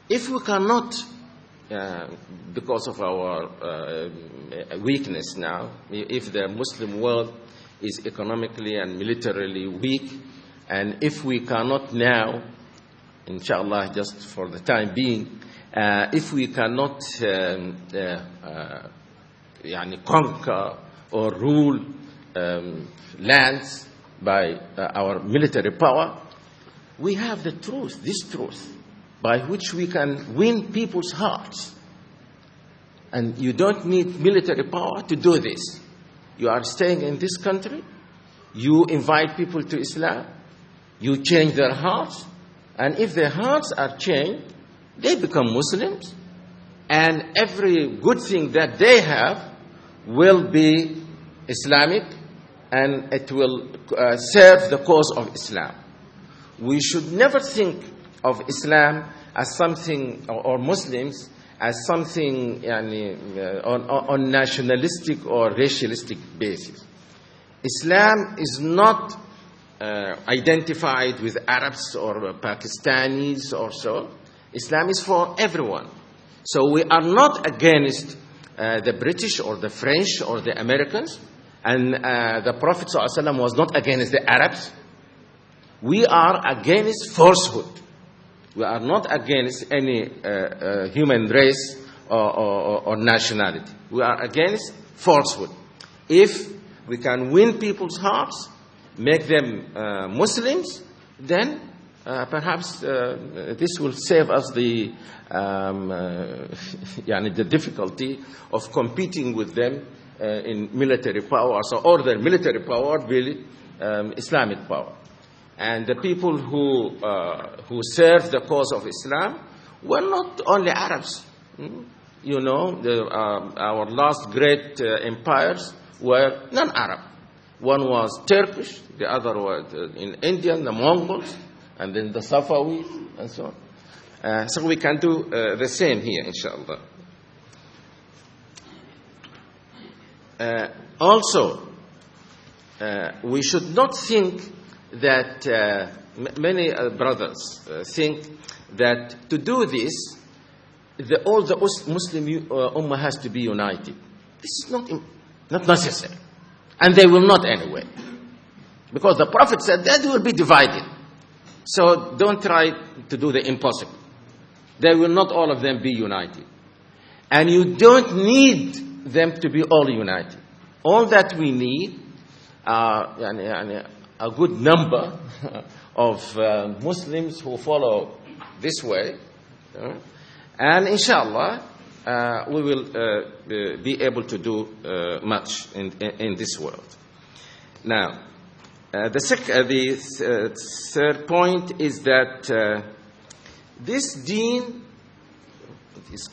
if we cannot, uh, because of our uh, uh, weakness now, if the Muslim world is economically and militarily weak, and if we cannot now, inshallah, just for the time being, uh, if we cannot um, uh, uh, conquer or rule um, lands, by uh, our military power, we have the truth, this truth, by which we can win people's hearts. And you don't need military power to do this. You are staying in this country, you invite people to Islam, you change their hearts, and if their hearts are changed, they become Muslims, and every good thing that they have will be Islamic and it will uh, serve the cause of Islam. We should never think of Islam as something, or, or Muslims, as something yani, uh, on, on nationalistic or racialistic basis. Islam is not uh, identified with Arabs or Pakistanis or so. Islam is for everyone. So we are not against uh, the British or the French or the Americans, and uh, the Prophet ﷺ was not against the Arabs. We are against falsehood. We are not against any uh, uh, human race or, or, or, nationality. We are against falsehood. If we can win people's hearts, make them uh, Muslims, then uh, perhaps uh, this will save us the, um, (laughs) yani the difficulty of competing with them in military power, so, or their military power, really um, Islamic power. And the people who, uh, who served the cause of Islam were not only Arabs. Mm? You know, the, uh, our last great uh, empires were non Arab. One was Turkish, the other was in India, the Mongols, and then the Safavis, and so on. so we can do the same here, inshallah. Uh, also, uh, we should not think that uh, many brothers think that to do this, the, all the Muslim Ummah has to be united. This is not, not necessary. And they will not anyway. Because the Prophet said that they will be divided. So don't try to do the impossible. They will not all of them be united. And you don't need them to be all united. All that we need are a good number (laughs) of uh, Muslims who follow this way. And inshallah, uh, we will uh, be able to do much in, in, this world. Now, the, sec- the th- third point is that this deen is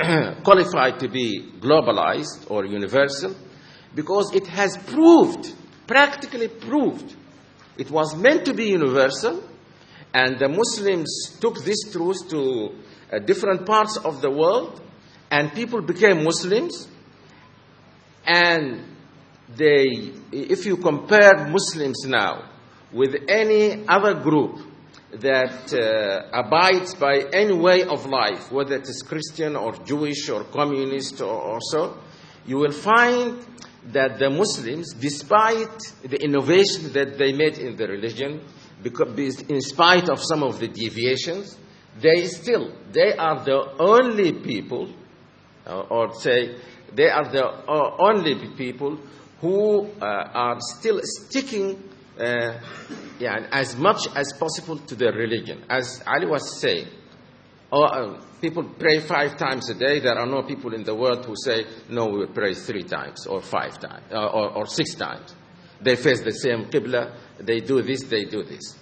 (clears throat) qualified to be globalized or universal because it has proved, practically proved, it was meant to be universal, and the Muslims took this truth to uh, different parts of the world, and people became Muslims, and they, if you compare Muslims now with any other group that uh, abides by any way of life, whether it is Christian or Jewish or communist or, or so, you will find that the Muslims, despite the innovation that they made in the religion, because in spite of some of the deviations, they still they are the only people, uh, or say they are the uh, only people who uh, are still sticking uh, yeah, as much as possible to their religion. As Ali was saying, oh, uh, people pray five times a day. There are no people in the world who say, no, we pray three times or five times uh, or, or six times. They face the same Qibla, they do this, they do this.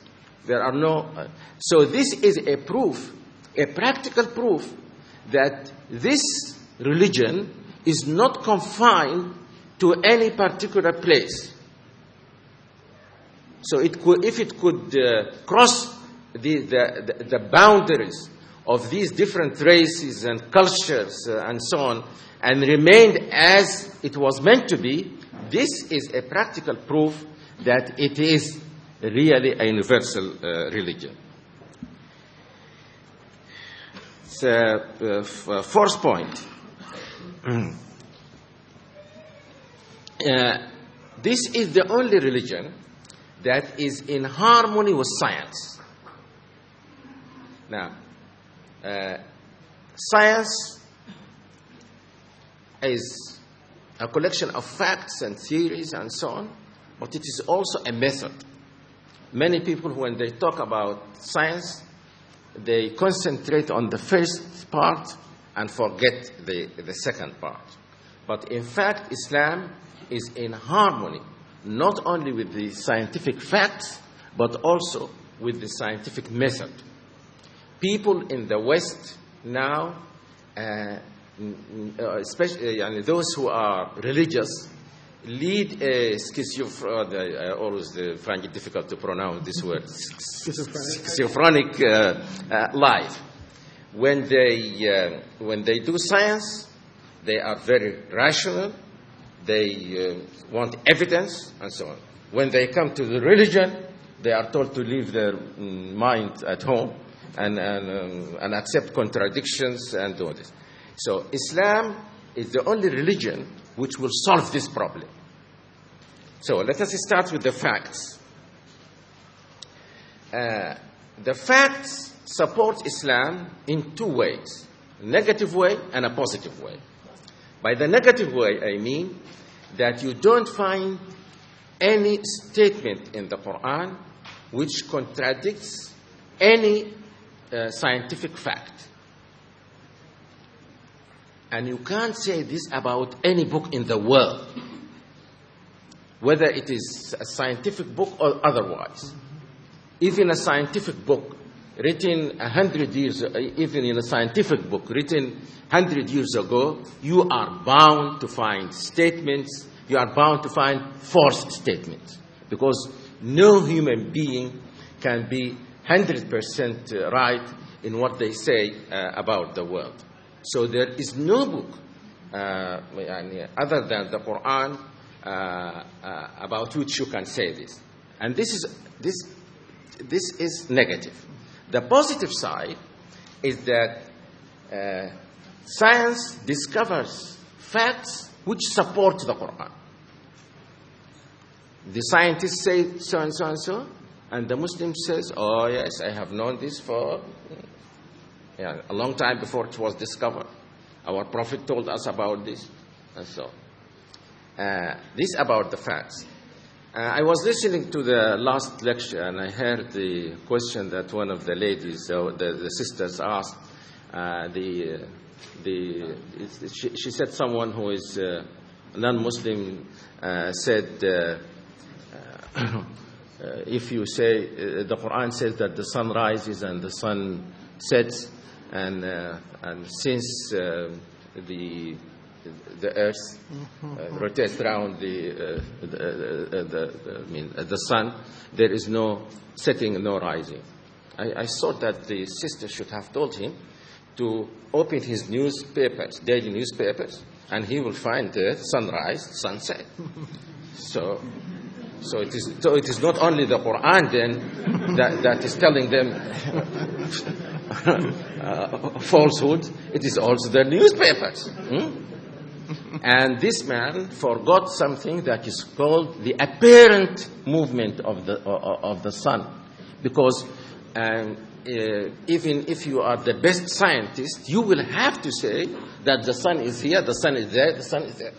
There are no. Uh, so, this is a proof, a practical proof, that this religion is not confined to any particular place. So, it could, if it could uh, cross the, the, the, boundaries of these different races and cultures uh, and so on and remained as it was meant to be, this is a practical proof that it is really a universal uh, religion. So, uh, uh, fourth point. (clears throat) Uh, this is the only religion that is in harmony with science. Now, uh, science is a collection of facts and theories and so on, but it is also a method. Many people, when they talk about science, they concentrate on the first part and forget the, the second part. But in fact, Islam is in harmony not only with the scientific facts, but also with the scientific method. People in the West now, uh, especially uh, those who are religious, lead a schizophrenic, I always find it difficult to pronounce this word, schizophrenic uh, uh, life. When they, uh, when they do science, they are very rational, they uh, want evidence, and so on. When they come to the religion, they are told to leave their mm, mind at home and, and, um, and accept contradictions and all this. So, Islam is the only religion which will solve this problem. So, let us start with the facts. Uh, the facts support Islam in two ways a negative way and a positive way. By the negative way, I mean that you don't find any statement in the Quran which contradicts any uh, scientific fact. And you can't say this about any book in the world, whether it is a scientific book or otherwise. Even a scientific book written a hundred years, even in a scientific book written hundred years ago, you are bound to find statements, you are bound to find false statements. Because no human being can be 100% right in what they say uh, about the world. So there is no book uh, other than the Quran uh, uh, about which you can say this. And this is, this, this is negative. The positive side is that uh, science discovers facts which support the Quran. The scientists say so and so and so, and the Muslim says, Oh, yes, I have known this for yeah, a long time before it was discovered. Our Prophet told us about this, and so. Uh, this about the facts. Uh, I was listening to the last lecture and I heard the question that one of the ladies, uh, the, the, sisters asked. Uh, the, the, she, she, said someone who is uh, non-Muslim uh, said, uh, (coughs) if you say, the Quran says that the sun rises and the sun sets, and, and since the the earth uh, rotates around the, uh, the, uh, the, I mean, the sun, there is no setting, no rising. I, I, thought that the sister should have told him to open his newspapers, daily newspapers, and he will find the sunrise, sunset. (laughs) so, so it is. So it is not only the Quran then that, that is telling them (laughs) uh, falsehood. It is also the newspapers. hmm? And this man forgot something that is called the apparent movement of the, of the sun. Because um, uh, even if you are the best scientist, you will have to say that the sun is here, the sun is there, the sun is there.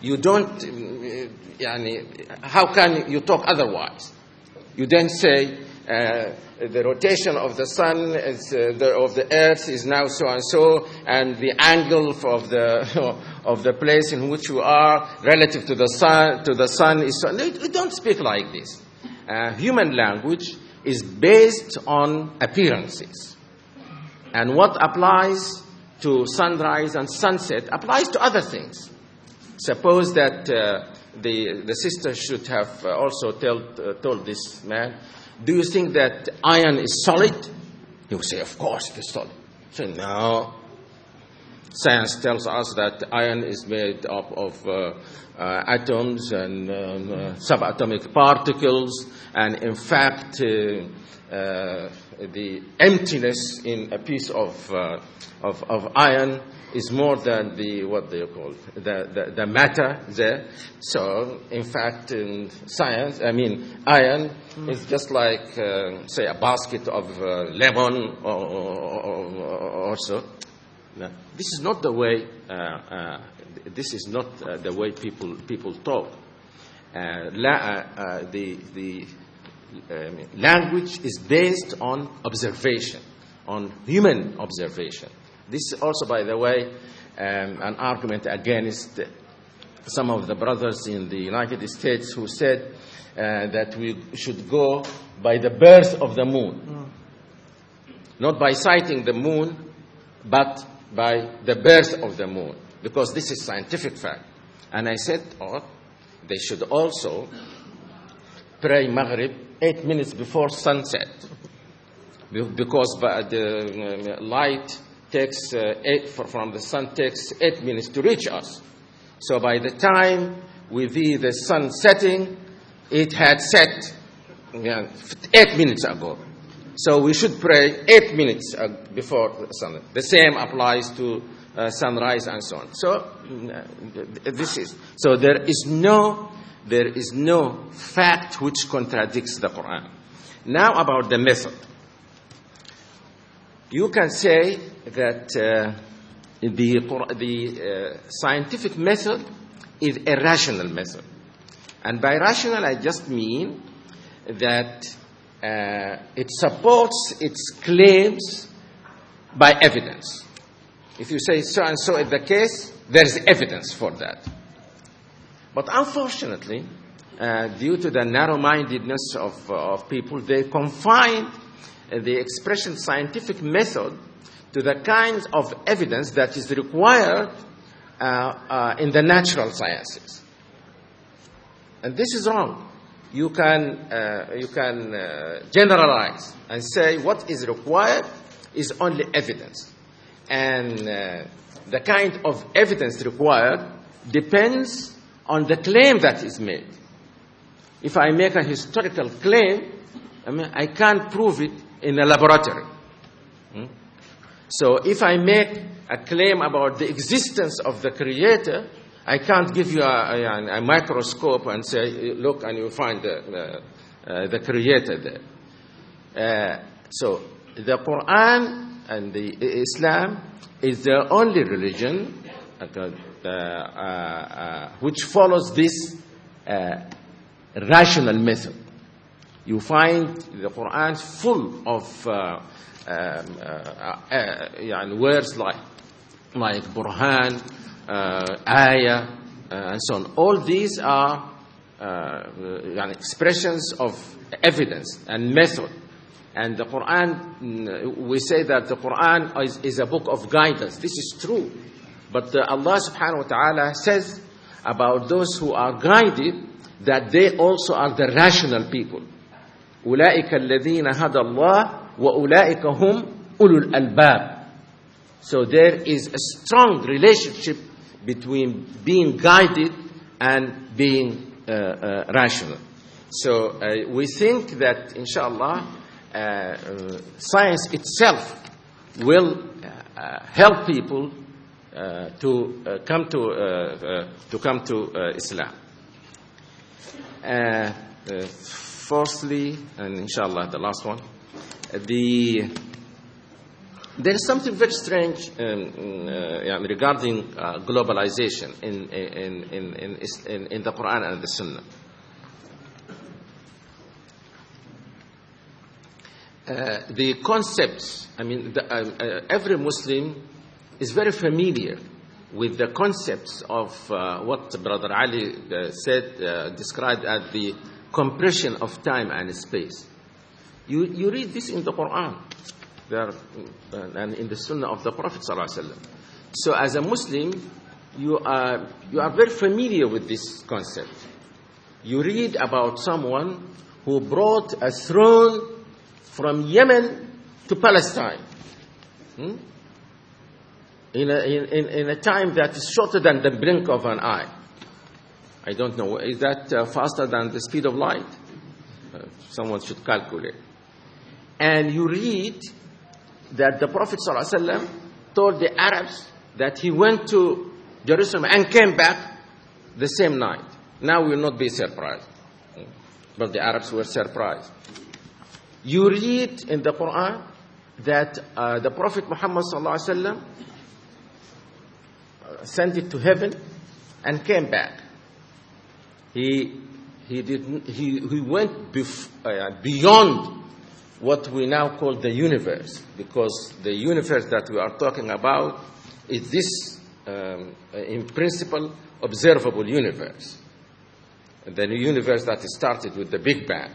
You don't, um, uh, how can you talk otherwise? You then say, uh, the rotation of the sun is, uh, the, of the earth is now so and so, and the angle of the (laughs) of the place in which you are relative to the sun to the sun is so. We don't speak like this. Uh, human language is based on appearances, and what applies to sunrise and sunset applies to other things. Suppose that uh, the the sister should have uh, also told uh, told this man do you think that iron is solid? He will say, Of course it is solid. Say, No. Science tells us that iron is made up of uh, uh, atoms and um, uh, subatomic particles, and in fact, uh, uh, the emptiness in a piece of, uh, of, of iron is more than the what they call the, the, the matter there. So, in fact, in science, I mean, iron is just like, uh, say, a basket of uh, lemon or, or, or, or so. No, this is not the way. Uh, uh, this is not uh, the way people people talk. Uh, la, uh, the the um, language is based on observation, on human observation. This is also, by the way, um, an argument against some of the brothers in the United States who said uh, that we should go by the birth of the moon. Not by sighting the moon, but by the birth of the moon. Because this is scientific fact. And I said, oh, they should also pray Maghrib eight minutes before sunset. Because by the um, light takes uh, eight, from the sun takes eight minutes to reach us. So by the time we see the sun setting, it had set eight minutes ago. So we should pray eight minutes uh, before the sun. The same applies to uh, sunrise and so on. So mm, this is so there is no there is no fact which contradicts the Quran. Now about the method. You can say that uh, the, the uh, scientific method is a rational method. And by rational, I just mean that uh, it supports its claims by evidence. If you say so and so is the case, there is evidence for that. But unfortunately, uh, due to the narrow mindedness of, uh, of people, they confine the expression scientific method to the kinds of evidence that is required uh, uh, in the natural sciences. And this is wrong. You can, uh, you can uh, generalize and say what is required is only evidence. And uh, the kind of evidence required depends on the claim that is made. If I make a historical claim, I, mean, I can't prove it in a laboratory. Hmm? So if I make a claim about the existence of the Creator, I can't give you a, a, a microscope and say, look, and you find the, the, uh, the Creator there. Uh, so the Quran and the Islam is the only religion uh, uh, uh, which follows this uh, rational method. You find the Quran full of uh, um, words like, like Burhan, Ayah, and so on. All these are expressions of evidence and method. And the Quran, mm, we say that the Quran is, is a book of guidance. This is true. But Allah subhanahu wa ta'ala says about those who are guided that they also are the rational people. أولئك الذين هدى الله وأولئك هم أولو الألباب. So there is a strong relationship between being guided and being uh, uh, rational. So uh, we think that, inshallah, uh, uh, science itself will uh, help people uh, to uh, come to uh, uh, to come to uh, Islam. Uh, and inshallah, the last one, the there is something very strange um, uh, regarding uh, globalization in, in, in, in, in, the Quran and the Sunnah. Uh, the concepts, I mean, the, uh, uh, every Muslim is very familiar with the concepts of uh, what Brother Ali uh, said, uh, described as the compression of time and space. You, you read this in the Quran there, uh, and in the Sunnah of the Prophet. So, as a Muslim, you are, you are very familiar with this concept. You read about someone who brought a throne from Yemen to Palestine. Hmm? In, a, in, in a time that is shorter than the blink of an eye. I don't know, is that uh, faster than the speed of light? Uh, someone should calculate. And you read that the Prophet ﷺ told the Arabs that he went to Jerusalem and came back the same night. Now we will not be surprised. But the Arabs were surprised. You read in the Quran that uh, the Prophet Muhammad ﷺ sent it to heaven and came back. He, he, didn't, he, he went bef- uh, beyond what we now call the universe, because the universe that we are talking about is this, um, in principle, observable universe. The universe that started with the Big Bang.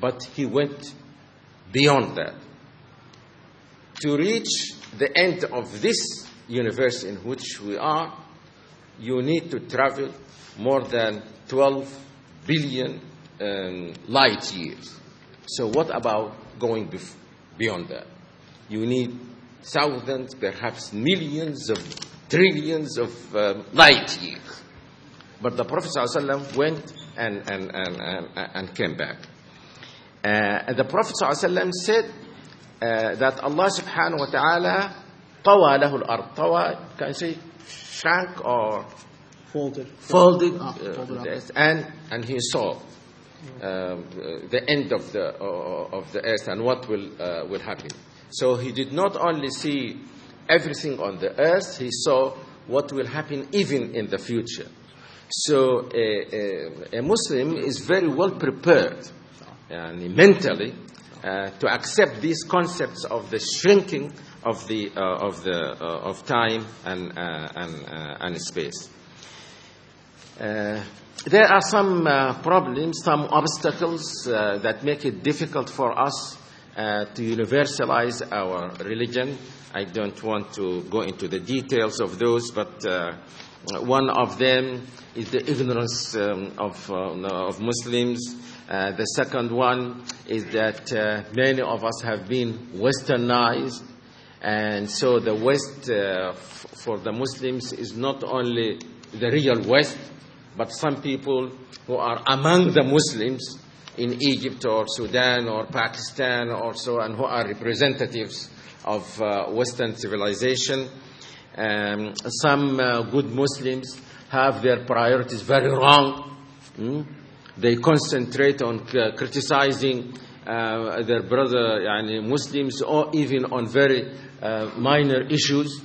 But he went beyond that. To reach the end of this universe in which we are, you need to travel more than 12 billion um, light years. So, what about going bef- beyond that? You need thousands, perhaps millions of trillions of um, light years. But the Prophet ﷺ went and, and, and, and, and came back. Uh, and the Prophet ﷺ said uh, that Allah subhanahu wa ta'ala طوى له الأرض طوى can I say shrank or Folded. folded, Ah, uh, folded up. the and and he saw um, uh, the end of the uh, of the earth and what will uh, will happen. So he did not only see everything on the earth; he saw what will happen even in the future. So a, a, a Muslim is very well prepared and mentally uh, to accept these concepts of the shrinking of the uh, of the uh, of time and uh, and uh, and space. Uh, there are some uh, problems, some obstacles uh, that make it difficult for us uh, to universalize our religion. I don't want to go into the details of those, but uh, one of them is the ignorance um, of, of Muslims. The second one is that many of us have been westernized, and so the West for the Muslims is not only the real West, but some people who are among the Muslims in Egypt or Sudan or Pakistan or so, and who are representatives of uh, Western civilization. Um, some uh, good Muslims have their priorities very wrong. Mm? They concentrate on c- criticizing uh, their brother yani, Muslims or even on very uh, minor issues.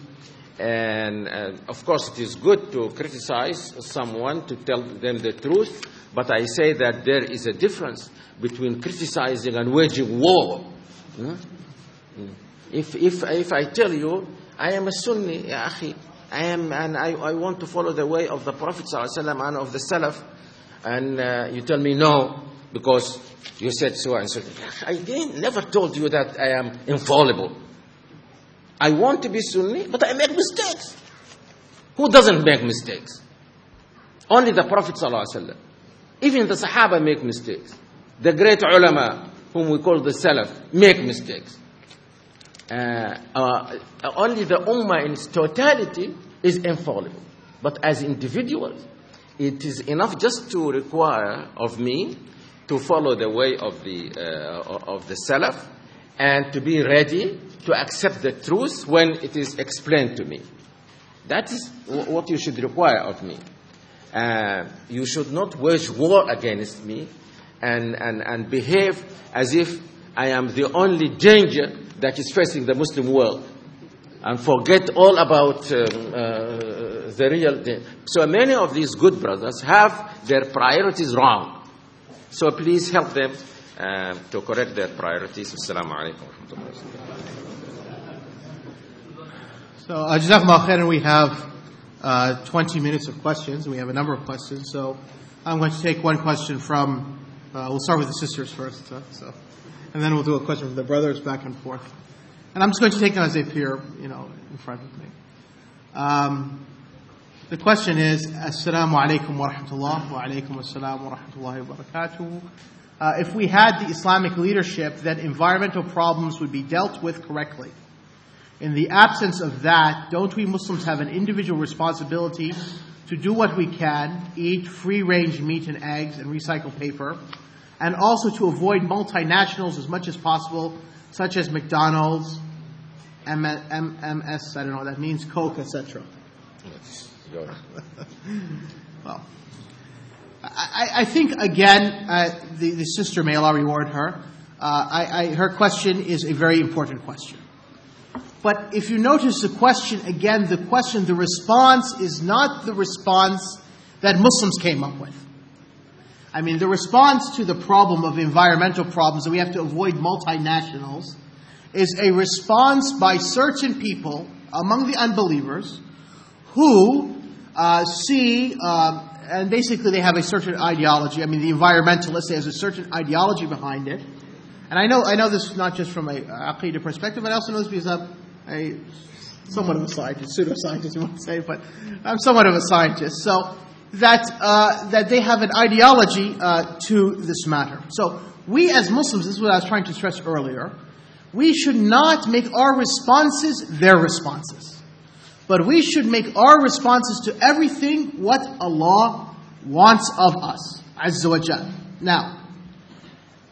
And uh, of course, it is good to criticize someone to tell them the truth, but I say that there is a difference between criticizing and waging war. Hmm? Hmm. If, if, if I tell you, I am a Sunni, ya akhi, I am, and I, I want to follow the way of the Prophet ﷺ and of the Salaf, and uh, you tell me no, because you said so and so. I never told you that I am infallible. I want to be Sunni, but I make mistakes. Who doesn't make mistakes? Only the Prophet ﷺ. Even the Sahaba make mistakes. The great ulama, whom we call the Salaf, make mistakes. uh, uh, only the Ummah in its totality is infallible. But as individuals, it is enough just to require of me to follow the way of the, uh, of the Salaf and to be ready to accept the truth when it is explained to me. That is what you should require of me. Uh, you should not wage war against me and, and, and behave as if I am the only danger that is facing the Muslim world and forget all about um, uh, the real thing. So many of these good brothers have their priorities wrong. So please help them uh, to correct their priorities. Assalamu alaikum So, uh, Jazakumullah we have uh, 20 minutes of questions, and we have a number of questions. So, I'm going to take one question from, uh, we'll start with the sisters first, uh, so, and then we'll do a question from the brothers back and forth. And I'm just going to take them as they appear, you know, in front of me. Um, the question is, Assalamu alaikum wa rahmatullah wa alaikum assalam wa rahmatullahi wa barakatuh. Uh, if we had the Islamic leadership, then environmental problems would be dealt with correctly. In the absence of that, don't we Muslims have an individual responsibility to do what we can, eat free range meat and eggs and recycle paper, and also to avoid multinationals as much as possible, such as McDonald's, M- M- MS, I don't know what that means, Coke, etc. (laughs) Well, I, think again, uh, the, sister, may Allah reward her. Uh, her question is a very important question. But if you notice the question again, the question, the response is not the response that Muslims came up with. I mean, the response to the problem of environmental problems that we have to avoid multinationals is a response by certain people among the unbelievers who uh, see, and basically they have a certain ideology. I mean, the environmentalist has a certain ideology behind it. And I know, I know this not just from a Aqidah perspective, but I also know this because I'm a somewhat of a scientist, pseudo-scientist, (laughs) you want to say, but I'm somewhat of a scientist. So that uh, that they have an ideology uh, to this matter. So we as Muslims, this is what I was trying to stress earlier. We should not make our responses their responses, but we should make our responses to everything what Allah wants of us, Azza wa. Now,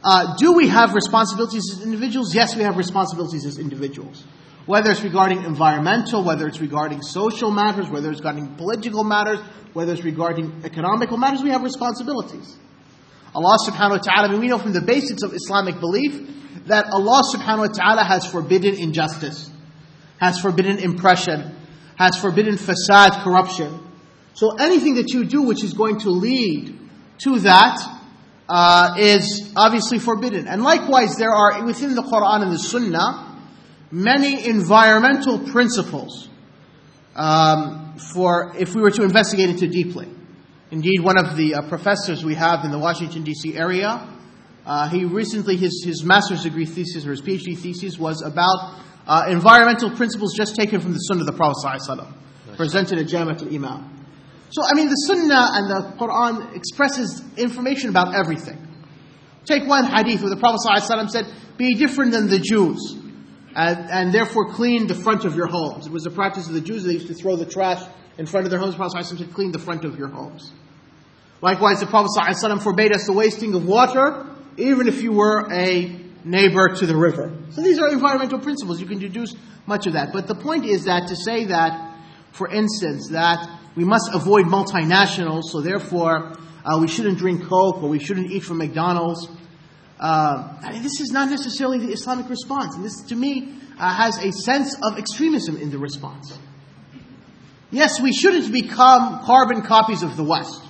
uh, do we have responsibilities as individuals? Yes, we have responsibilities as individuals. Whether it's regarding environmental, whether it's regarding social matters, whether it's regarding political matters, whether it's regarding economical matters, we have responsibilities. Allah subhanahu wa ta'ala, I mean, we know from the basics of Islamic belief that Allah subhanahu wa ta'ala has forbidden injustice, has forbidden impression, has forbidden fasad, corruption. So anything that you do which is going to lead to that uh, is obviously forbidden. And likewise, there are within the Quran and the Sunnah many environmental principles um, for if we were to investigate into deeply. Indeed, one of the uh, professors we have in the Washington D.C. area, uh, he recently his his master's degree thesis or his PhD thesis was about uh, environmental principles just taken from the Sunnah of the Prophet ﷺ, presented at Jamiat al-Imam. So, I mean, the Sunnah and the Quran expresses information about everything. Take one hadith where the Prophet ﷺ said, "Be different than the Jews." and, and therefore clean the front of your homes. It was the practice of the Jews, they used to throw the trash in front of their homes. The Prophet ﷺ said, clean the front of your homes. Likewise, the Prophet ﷺ forbade us the wasting of water, even if you were a neighbor to the river. So these are environmental principles. You can deduce much of that. But the point is that to say that, for instance, that we must avoid multinationals, so therefore uh, we shouldn't drink Coke or we shouldn't eat from McDonald's, uh, I mean, this is not necessarily the Islamic response. And this, to me, uh, has a sense of extremism in the response. Yes, we shouldn't become carbon copies of the West.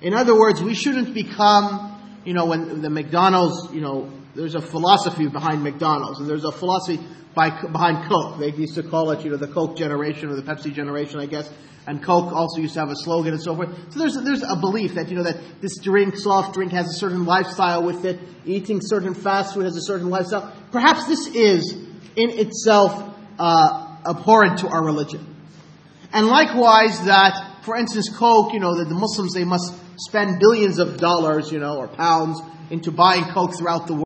In other words, we shouldn't become, you know, when the McDonald's, you know, there's a philosophy behind McDonald's, and there's a philosophy by, behind Coke. They used to call it, you know, the Coke generation or the Pepsi generation, I guess. And Coke also used to have a slogan and so forth. So there's there's a belief that you know that this drink, soft drink, has a certain lifestyle with it. Eating certain fast food has a certain lifestyle. Perhaps this is in itself uh, abhorrent to our religion. And likewise, that for instance, Coke, you know, that the Muslims they must spend billions of dollars, you know, or pounds into buying Coke throughout the world.